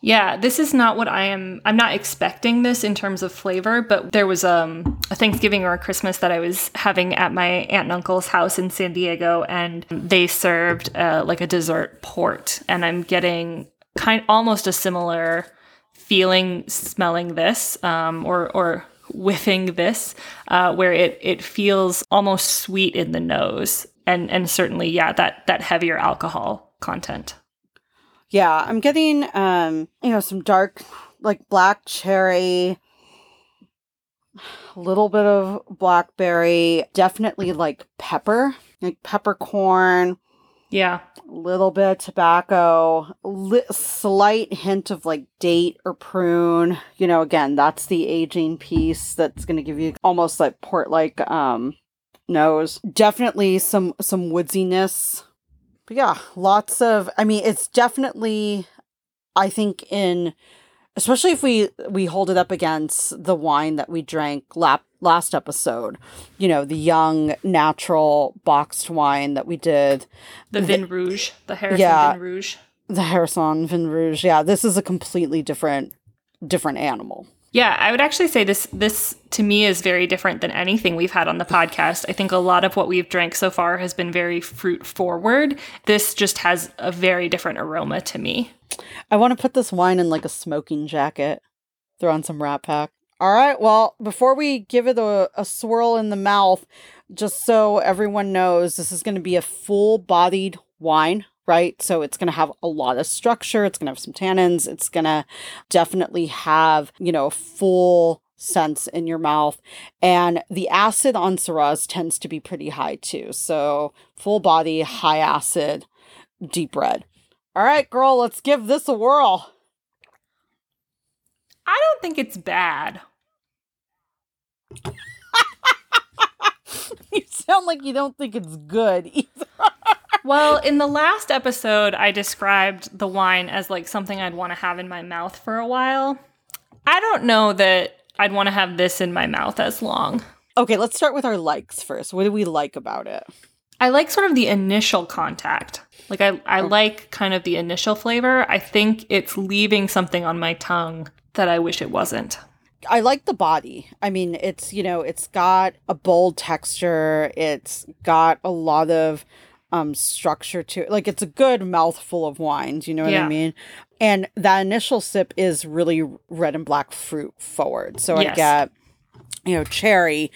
Yeah, this is not what I am. I'm not expecting this in terms of flavor, but there was um, a Thanksgiving or a Christmas that I was having at my aunt and uncle's house in San Diego, and they served uh, like a dessert port, and I'm getting kind almost a similar feeling smelling this, um, or or whiffing this, uh, where it it feels almost sweet in the nose, and and certainly yeah that that heavier alcohol content. Yeah, I'm getting um, you know, some dark like black cherry, a little bit of blackberry, definitely like pepper, like peppercorn, Yeah, a little bit of tobacco, li- slight hint of like date or prune. You know, again, that's the aging piece that's going to give you almost like port like um nose. Definitely some some woodsiness. But yeah, lots of I mean, it's definitely I think in especially if we we hold it up against the wine that we drank lap, last episode. You know, the young natural boxed wine that we did the Vin Rouge, the Harrison Yeah. Vin Rouge. the Harrison Vin Rouge. Yeah, this is a completely different different animal. Yeah, I would actually say this this to me is very different than anything we've had on the podcast. I think a lot of what we've drank so far has been very fruit forward. This just has a very different aroma to me. I want to put this wine in like a smoking jacket. Throw on some Rat Pack. All right. Well, before we give it a, a swirl in the mouth, just so everyone knows, this is going to be a full bodied wine, right? So it's going to have a lot of structure. It's going to have some tannins. It's going to definitely have, you know, full sense in your mouth. And the acid on Syrahs tends to be pretty high too. So full body, high acid, deep red. All right, girl, let's give this a whirl. I don't think it's bad. you sound like you don't think it's good either. well, in the last episode, I described the wine as like something I'd want to have in my mouth for a while. I don't know that I'd want to have this in my mouth as long. Okay, let's start with our likes first. What do we like about it? I like sort of the initial contact. Like I, I like kind of the initial flavor. I think it's leaving something on my tongue that I wish it wasn't. I like the body. I mean, it's, you know, it's got a bold texture. It's got a lot of um structure to it. Like it's a good mouthful of wines, you know what Yeah. I mean? And that initial sip is really red and black fruit forward. So I get, you know, cherry,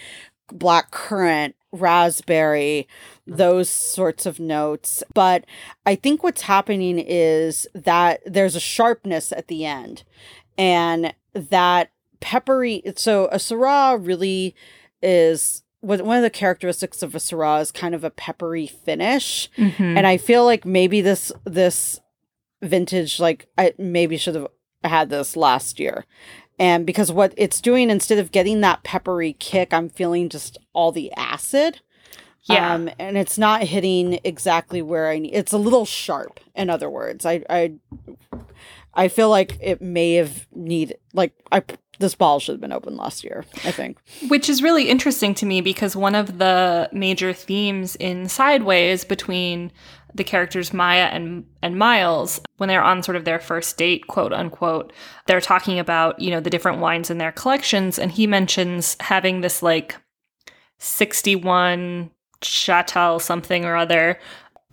black currant, raspberry, those sorts of notes. But I think what's happening is that there's a sharpness at the end and that peppery. So a Syrah really is one of the characteristics of a Syrah is kind of a peppery finish. Mm-hmm. And I feel like maybe this this vintage like I maybe should have had this last year. And because what it's doing instead of getting that peppery kick, I'm feeling just all the acid. yeah. Um, and it's not hitting exactly where I need. It's a little sharp. In other words, I I I feel like it may have need like I this ball should have been open last year. I think. Which is really interesting to me because one of the major themes in Sideways between the characters Maya and and Miles when they're on sort of their first date, quote unquote, they're talking about, you know, the different wines in their collections and he mentions having this like 61 Chatel something or other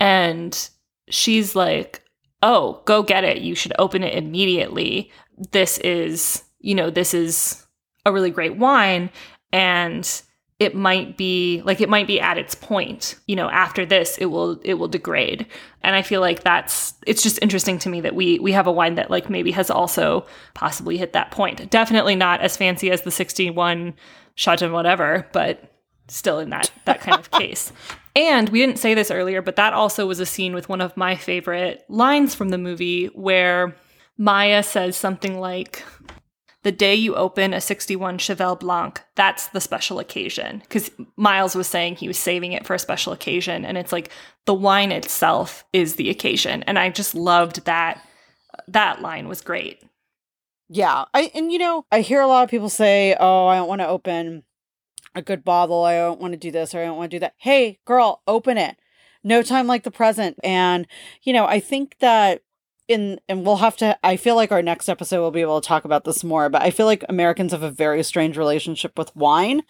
and she's like, "Oh, go get it. You should open it immediately. This is, you know, this is a really great wine and it might be like it might be at its point you know after this it will it will degrade. And i feel like that's it's just interesting to me that we we have a wine that like maybe has also possibly hit that point. Definitely not as fancy as the 61 shot and whatever but still in that that kind of case. And we didn't say this earlier but that also was a scene with one of my favorite lines from the movie where maya says something like the day you open a 61 Cheval Blanc, that's the special occasion. Because Miles was saying he was saving it for a special occasion. And it's like the wine itself is the occasion. And I just loved that. That line was great. Yeah, I and you know I hear a lot of people say, "Oh, I don't want to open a good bottle. I don't want to do this or I don't want to do that." Hey, girl, open it. No time like the present. And you know, I think that in and we'll have to I feel like our next episode we'll be able to talk about this more, but I feel like Americans have a very strange relationship with wine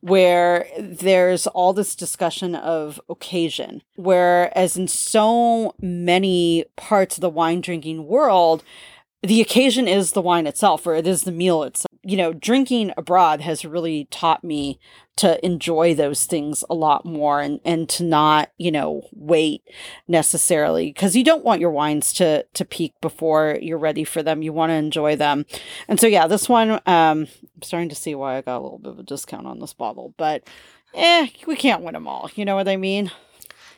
where there's all this discussion of occasion, whereas in so many parts of the wine drinking world, the occasion is the wine itself or it is the meal itself. You know, drinking abroad has really taught me to enjoy those things a lot more and, and to not, you know, wait necessarily because you don't want your wines to to peak before you're ready for them. You want to enjoy them. And so yeah, this one um I'm starting to see why I got a little bit of a discount on this bottle, but eh, we can't win them all. You know what I mean?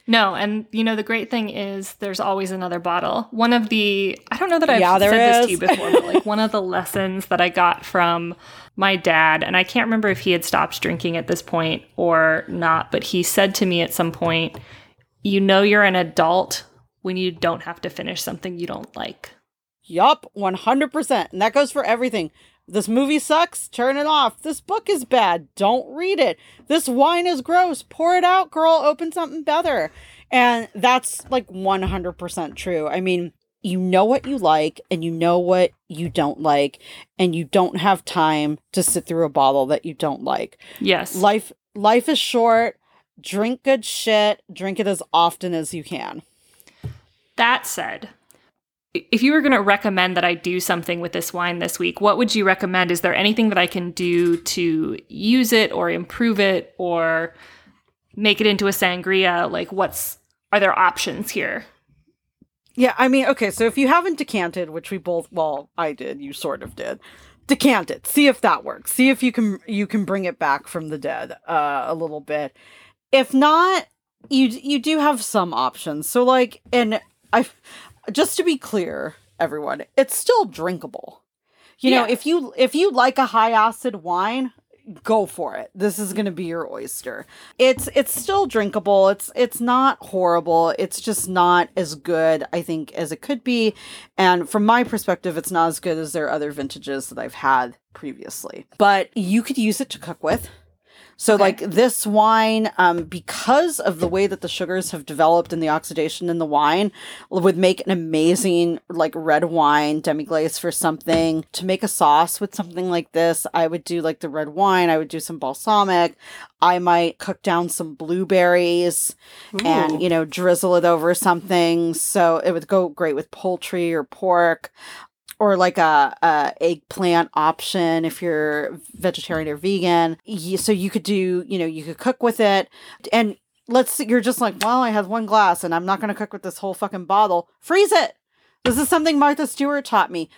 No, and you know the great thing is there's always another bottle. One of the I don't know that I've Yeah, said this to you before, but like one of the lessons that I got from my dad, and I can't remember if he had stopped drinking at this point or not, but he said to me at some point, "You know you're an adult when you don't have to finish something you don't like." Yup, 100%. And that goes for everything. This movie sucks, turn it off. This book is bad, don't read it. This wine is gross, pour it out, girl, open something better. And that's like 100% true. I mean, you know what you like and you know what you don't like, and you don't have time to sit through a bottle that you don't like. Yes. Life life is short. Drink good shit. Drink it as often as you can. That said, if you were going to recommend that I do something with this wine this week, what would you recommend? Is there anything that I can do to use it or improve it or make it into a sangria? Like, what's are there options here? Yeah, I mean, okay, so if you haven't decanted, which we both, well, I did, you sort of did, decant it. See if that works. See if you can you can bring it back from the dead uh, a little bit. If not, you you do have some options. So like, and I, just to be clear, everyone, it's still drinkable. You know, if you if you like a high acid wine, go for it. This is going to be your oyster. It's it's still drinkable. It's it's not horrible. It's just not as good I think as it could be. And from my perspective, it's not as good as their other vintages that I've had previously. But you could use it to cook with. So, Okay. like this wine, um, because of the way that the sugars have developed and the oxidation in the wine, would make an amazing like red wine demi glaze for something. To make a sauce with something like this, I would do like the red wine. I would do some balsamic. I might cook down some blueberries and you know drizzle it over something. So it would go great with poultry or pork or like a, a eggplant option if you're vegetarian or vegan. So you could do, you know, you could cook with it. And let's say you're just like, well, I have one glass and I'm not going to cook with this whole fucking bottle. Freeze it. This is something Martha Stewart taught me.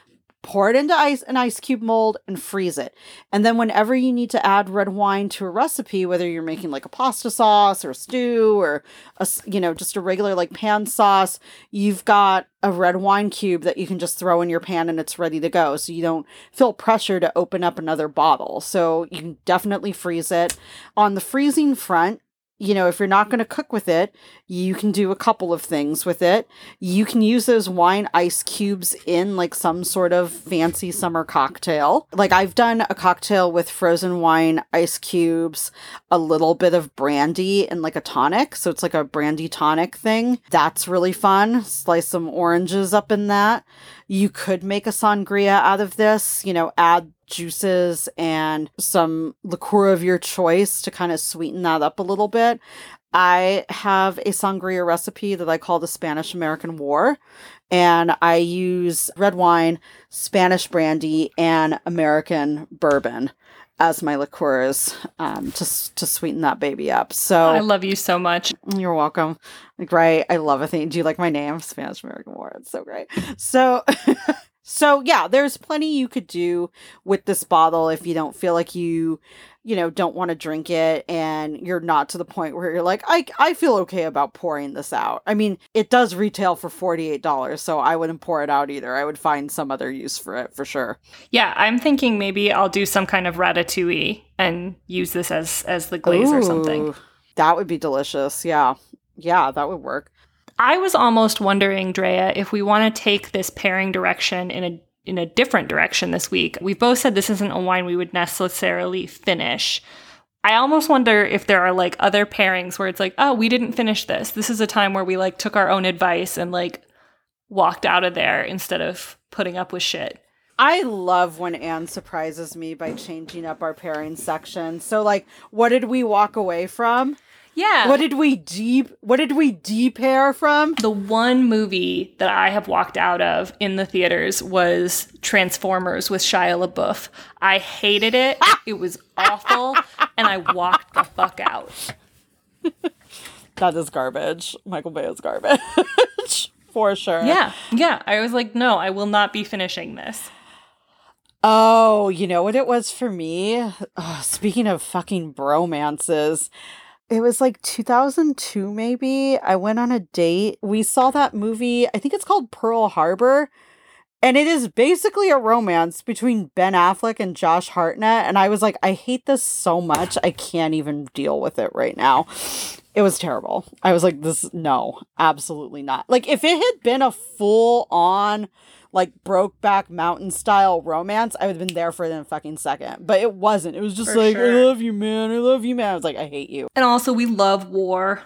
Pour it into ice an ice cube mold and freeze it. And then whenever you need to add red wine to a recipe, whether you're making like a pasta sauce or a stew or a you know just a regular like pan sauce, you've got a red wine cube that you can just throw in your pan and it's ready to go. So you don't feel pressure to open up another bottle. So you can definitely freeze it. On the freezing front, you know, if you're not going to cook with it, you can do a couple of things with it. You can use those wine ice cubes in like some sort of fancy summer cocktail. Like I've done a cocktail with frozen wine ice cubes, a little bit of brandy and like a tonic. So it's like a brandy tonic thing. That's really fun. Slice some oranges up in that. You could make a sangria out of this, you know, add juices and some liqueur of your choice to kind of sweeten that up a little bit. I have a sangria recipe that I call the Spanish American War, and I use red wine, Spanish brandy, and American bourbon as my liqueurs um, to to sweeten that baby up. So I love you so much. you're welcome. Like, right. I love a thing. Do you like my name? Spanish American War. It's so great. So, so yeah, there's plenty you could do with this bottle if you don't feel like you, you know, don't want to drink it and you're not to the point where you're like, I, I feel okay about pouring this out. I mean, it does retail for $48, so I wouldn't pour it out either. I would find some other use for it for sure. Yeah, I'm thinking maybe I'll do some kind of ratatouille and use this as as the glaze or something. That would be delicious. Yeah. Yeah, that would work. I was almost wondering, Drea, if we want to take this pairing direction in a in a different direction this week. We've both said this isn't a wine we would necessarily finish. I almost wonder if there are like other pairings where it's like, oh, we didn't finish this. This is a time where we like took our own advice and like walked out of there instead of putting up with shit. I love when Anne surprises me by changing up our pairing section. So like what did we walk away from? Yeah. What did we deep what did we depair from? the one movie that I have walked out of in the theaters was Transformers with Shia LaBeouf. I hated it. Ah! it was awful, and I walked the fuck out. That is garbage. Michael Bay is garbage. For sure. Yeah, yeah. I was like, no, I will not be finishing this. Oh, you know what it was for me? Ugh, speaking of fucking bromances, it was like 2002 maybe. I went on a date. We saw that movie. I think it's called Pearl Harbor. And it is basically a romance between Ben Affleck and Josh Hartnett. And I was like, I hate this so much. I can't even deal with it right now. It was terrible. I was like, this, no, absolutely not. Like, if it had been a full on, like, Brokeback Mountain style romance, I would have been there for it in a fucking second. But it wasn't. It was just For like, I love you, man. I love you, man. I was like, I hate you. And also, we love war.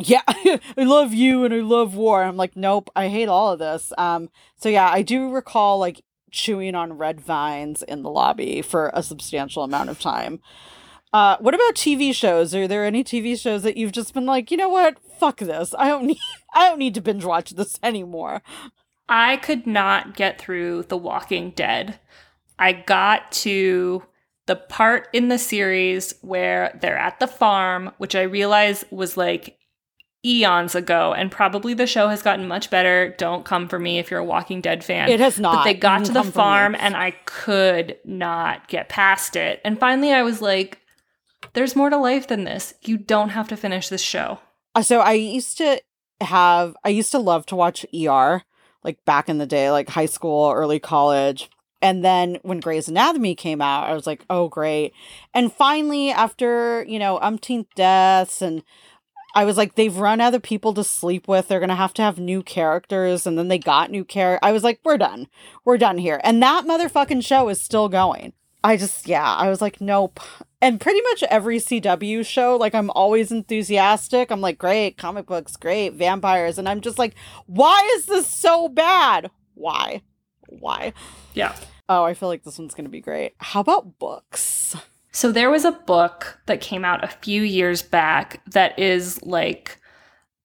Yeah, I love you and I love war. I'm like, nope, I hate all of this. Um, so yeah, I do recall like chewing on red vines in the lobby for a substantial amount of time. Uh, what about TV shows? Are there any TV shows that you've just been like, you know what? Fuck this. I don't need. I don't need to binge watch this anymore. I could not get through The Walking Dead. I got to the part in the series where they're at the farm, which I realize was like eons ago, and probably the show has gotten much better. Don't come for me if you're a Walking Dead fan. It has not. But they got to the come for me. farm and I could not get past it. And finally, I was like, there's more to life than this. You don't have to finish this show. Uh, So I used to have I used to love to watch ER like back in the day, like high school, early college. And then when Grey's Anatomy came out, I was like, oh, great. And finally, after, you know, umpteenth deaths, and I was like, they've run out of people to sleep with. They're going to have to have new characters. And then they got new characters. I was like, we're done. We're done here. And that motherfucking show is still going. I just, yeah, I was like, nope. And pretty much every CW show, like, I'm always enthusiastic. I'm like, great, comic books, great, vampires. And I'm just like, why is this so bad? Why? Why? Yeah. Oh, I feel like this one's going to be great. How about books? So there was a book that came out a few years back that is like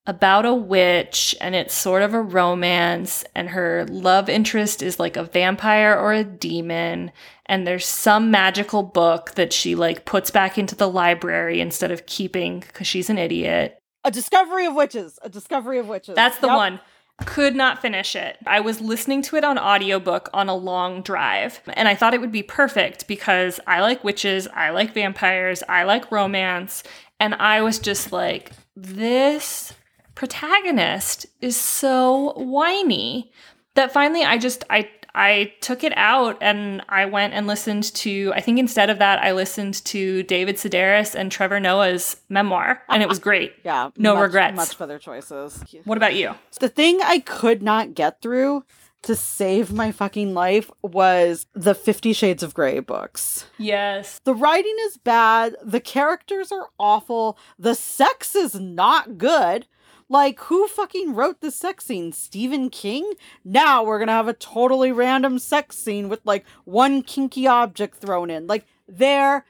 about a witch and it's sort of a romance and her love interest is like a vampire or a demon and there's some magical book that she like puts back into the library instead of keeping cuz she's an idiot. A discovery of witches. A discovery of witches. That's the Yep. one. Could not finish it. I was listening to it on audiobook on a long drive, and I thought it would be perfect because I like witches, I like vampires, I like romance, and I was just like, this protagonist is so whiny that finally I just I I took it out and I went and listened to I think instead of that I listened to David Sedaris and Trevor Noah's memoir and it was great. Yeah. No much, regrets. Much better choices. What about you? The thing I could not get through to save my fucking life was the Fifty Shades of Grey books. Yes. The writing is bad. The characters are awful. The sex is not good. Like, who fucking wrote the sex scene? Stephen King? Now we're gonna have a totally random sex scene with like one kinky object thrown in. Like, they're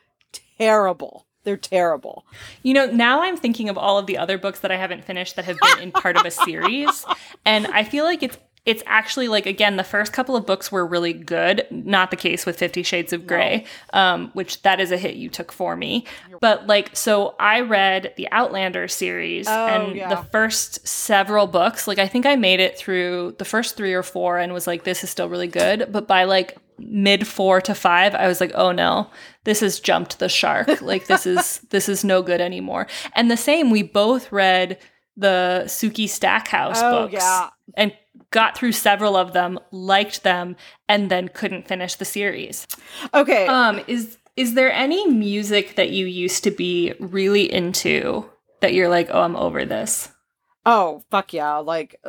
terrible. They're terrible. You know, now I'm thinking of all of the other books that I haven't finished that have been in part of a series, and I feel like it's it's actually like again the first couple of books were really good. Not the case with Fifty Shades of Grey, um, which that is a hit you took for me. But like, so I read the Outlander series, Oh, and yeah. the first several books, like I think I made it through the first three or four, and was like, this is still really good. But by like mid four to five, I was like, oh no, this has jumped the shark. Like this is this is no good anymore. And the same, we both read the Sookie Stackhouse Oh, books yeah. and got through several of them, liked them, and then couldn't finish the series. Okay. Um, is is there any music that you used to be really into that you're like, oh, I'm over this? oh, fuck yeah. Like,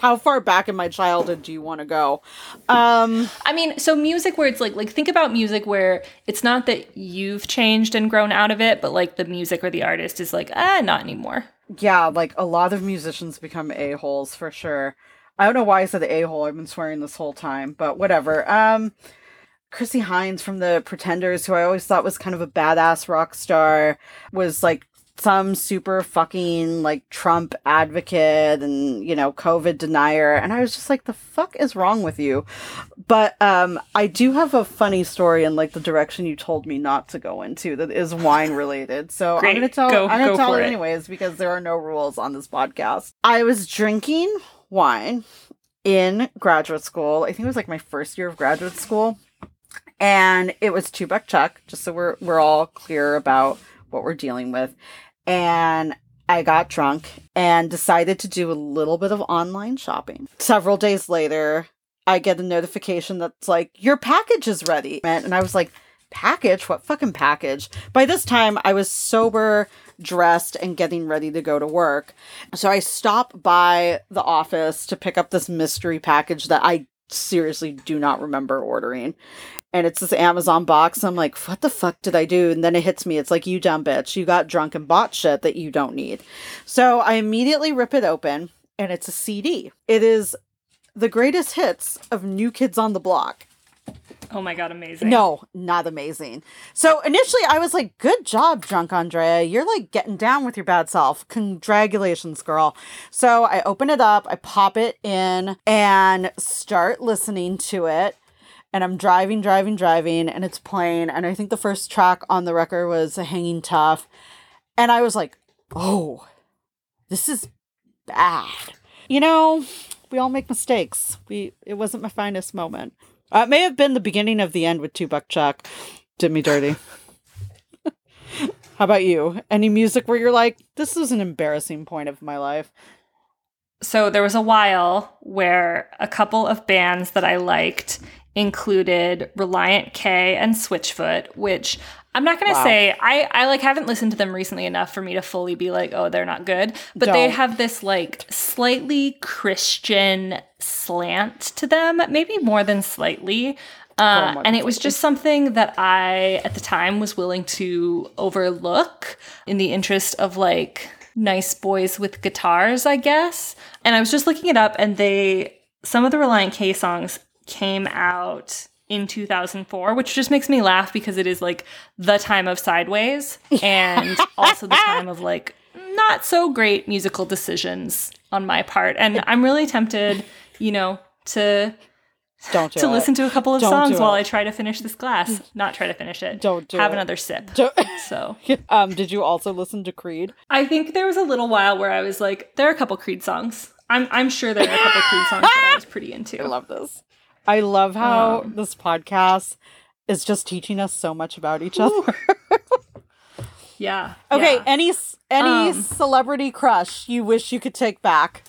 how far back in my childhood do you want to go? Um, I mean, so music where it's like like think about music where it's not that you've changed and grown out of it, but like the music or the artist is like, ah, not anymore. yeah, like a lot of musicians become a-holes for sure. I don't know why I said the a-hole. I've been swearing this whole time, but whatever. Um, Chrissie Hynde from the Pretenders, who I always thought was kind of a badass rock star, was like some super fucking like Trump advocate and, you know, COVID denier. And I was just like, the fuck is wrong with you? But um I do have a funny story in like the direction you told me not to go into that is wine related. So Great. I'm gonna tell Go- I'm gonna go tell it. anyways because there are no rules on this podcast. I was drinking wine in graduate school. I think it was like my first year of graduate school. And it was two buck chuck, just so we're we're all clear about what we're dealing with. And I got drunk and decided to do a little bit of online shopping. Several days later, I get a notification that's like, your package is ready. And I was like, package? What fucking package? By this time, I was sober, dressed, and getting ready to go to work. So I stop by the office to pick up this mystery package that I seriously do not remember ordering. And it's this Amazon box. I'm like, what the fuck did I do? And then it hits me. It's like, you dumb bitch. You got drunk and bought shit that you don't need. So I immediately rip it open and it's a CD. It is the greatest hits of New Kids on the Block. Oh my god, amazing. No, not amazing. So initially I was like, good job, drunk Andrea. You're like getting down with your bad self. Congratulations, girl. So I open it up, I pop it in, and start listening to it. And I'm driving, driving, driving, and it's playing. And I think the first track on the record was Hanging Tough. And I was like, oh, this is bad. You know, we all make mistakes. We it wasn't my finest moment. Uh, it may have been the beginning of the end with Two Buck Chuck. Did me dirty. How about you? Any music where you're like, this was an embarrassing point of my life? so there was a while where a couple of bands that I liked included Relient K and Switchfoot, which I'm not gonna Wow. say I, I like haven't listened to them recently enough for me to fully be like, oh, they're not good. But they Don't. have this like slightly Christian slant to them, maybe more than slightly. Uh, more and it was just something that I at the time was willing to overlook in the interest of like nice boys with guitars, I guess. And I was just looking it up, and they some of the Relient K songs came out in 2004, which just makes me laugh because it is like the time of Sideways and also the time of like not so great musical decisions on my part. And I'm really tempted, you know, to Don't do to it. listen to a couple of Don't songs while. I try to finish this glass. Not try to finish it. Don't do Have it. another sip. Don't- So um, did you also listen to Creed? I think there was a little while where I was like, there are a couple Creed songs. I'm I'm sure there are a couple Creed songs that I was pretty into. I love this. I love how Um, this podcast is just teaching us so much about each other. Yeah. okay, yeah. any any Um, celebrity crush you wish you could take back?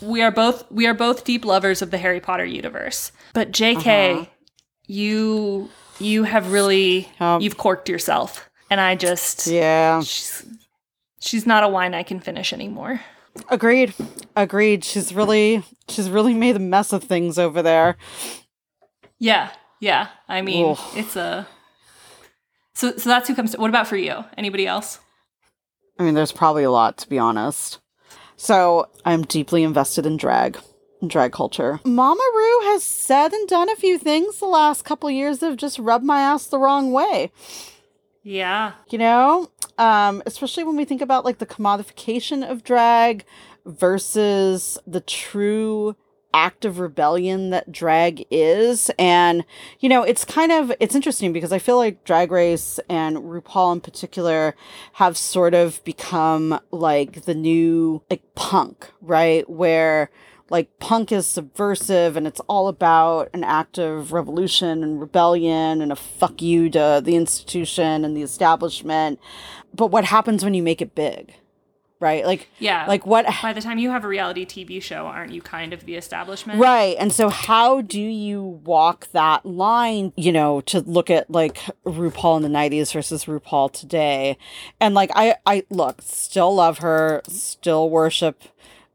we are both we are both deep lovers of the Harry Potter universe. But JK, Uh-huh. you you have really Um, you've corked yourself. And I just Yeah, she's, she's not a wine I can finish anymore. Agreed. Agreed. She's really she's really made a mess of things over there. Yeah. Yeah. I mean, Ugh. it's a so so that's who comes to what about for you? Anybody else? I mean, there's probably a lot to be honest. So I'm deeply invested in drag, drag culture. Mama Roo has said and done a few things the last couple years that have just rubbed my ass the wrong way. Yeah. you know um especially when we think about like the commodification of drag versus the true act of rebellion that drag is and you know it's kind of it's interesting because i feel like drag race and rupaul in particular have sort of become like the new like punk right where like punk is subversive and it's all about an act of revolution and rebellion and a fuck you to the institution and the establishment but what happens when you make it big right like Yeah. like what by the time you have a reality TV show, aren't you kind of the establishment? Right. And so how do you walk that line, you know, to look at like RuPaul in the 90s versus RuPaul today? And like I I look, still love her, still worship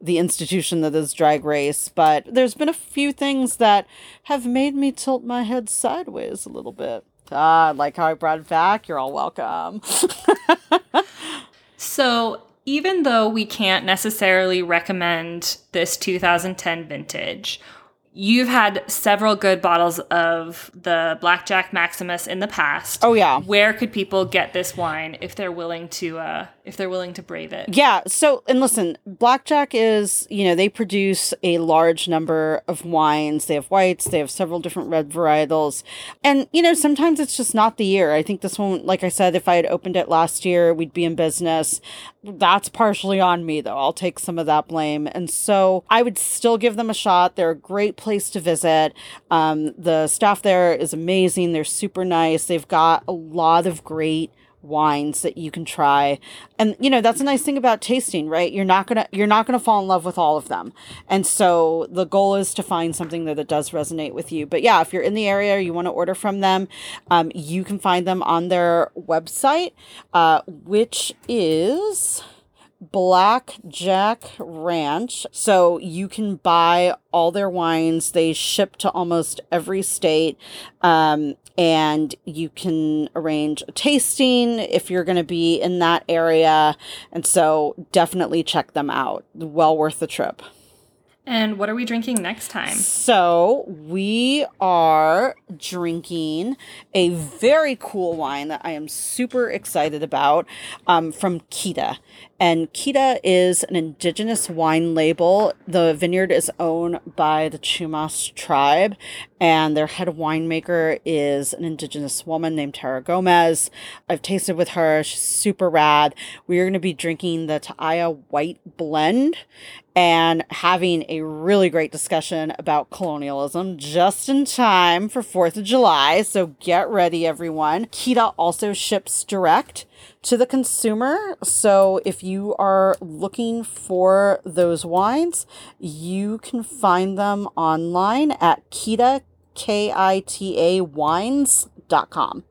the institution that is drag race, but there's been a few things that have made me tilt my head sideways a little bit. Ah, I like how I brought it back. You're all welcome. So even though we can't necessarily recommend this 2010 vintage, you've had several good bottles of the Blackjack Maximus in the past. oh yeah. Where could people get this wine if they're willing to uh if they're willing to brave it? Yeah. So, and listen, Blackjack is, you know, they produce a large number of wines. They have whites, they have several different red varietals. And, you know, sometimes it's just not the year. I think this one, like I said, if I had opened it last year, we'd be in business. That's partially on me, though. I'll take some of that blame. And so I would still give them a shot. They're a great place to visit. Um, the staff there is amazing. They're super nice. They've got a lot of great wines that you can try and you know that's a nice thing about tasting right you're not gonna you're not gonna fall in love with all of them and so the goal is to find something that, that does resonate with you but yeah if you're in the area you want to order from them um, you can find them on their website uh, which is Blackjack Ranch. So you can buy all their wines. They ship to almost every state. Um, and you can arrange a tasting if you're going to be in that area. And so definitely check them out. Well worth the trip. And what are we drinking next time? So we are drinking a very cool wine that I am super excited about um, from Kita. And Kita is an indigenous wine label. The vineyard is owned by the Chumash tribe, and their head winemaker is an indigenous woman named Tara Gomez. I've tasted with her. She's super rad. We are going to be drinking the Taaya White Blend and having a really great discussion about colonialism just in time for 4th of July. So get ready, everyone. Kita also ships direct to the consumer. So if you are looking for those wines, you can find them online at Kita, K I T A wines.com.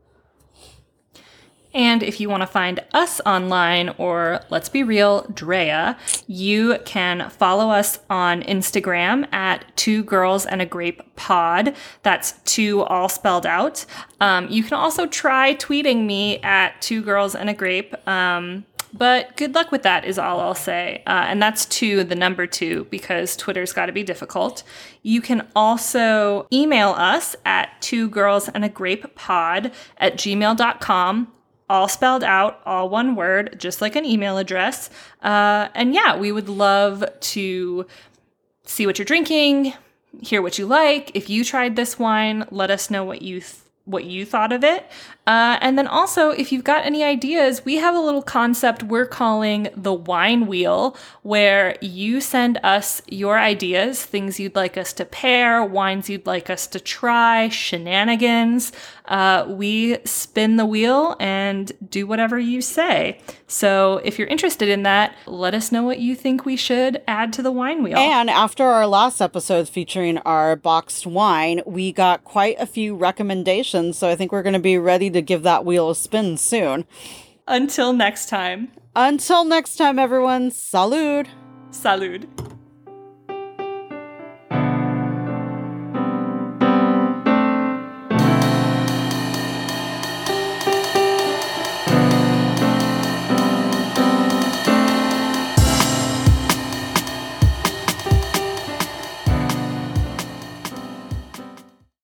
And if you want to find us online, or let's be real, Drea, you can follow us on Instagram at Two Girls and a Grape Pod. That's two all spelled out. Um, you can also try tweeting me at Two Girls and a Grape. Um, but good luck with that, is all I'll say. Uh, and that's two, the number two, because Twitter's got to be difficult. You can also email us at two girls and a grape pod at gmail.com all spelled out, all one word, just like an email address. Uh, and yeah, we would love to see what you're drinking, hear what you like. If you tried this wine, let us know what you th- what you thought of it. Uh, and then also, if you've got any ideas, we have a little concept we're calling the wine wheel, where you send us your ideas, things you'd like us to pair, wines you'd like us to try, shenanigans. Uh, we spin the wheel and do whatever you say. So if you're interested in that, let us know what you think we should add to the wine wheel. And after our last episode featuring our boxed wine, we got quite a few recommendations. So I think we're going to be ready to give that wheel a spin soon. Until next time. Until next time, everyone, salud. Salud.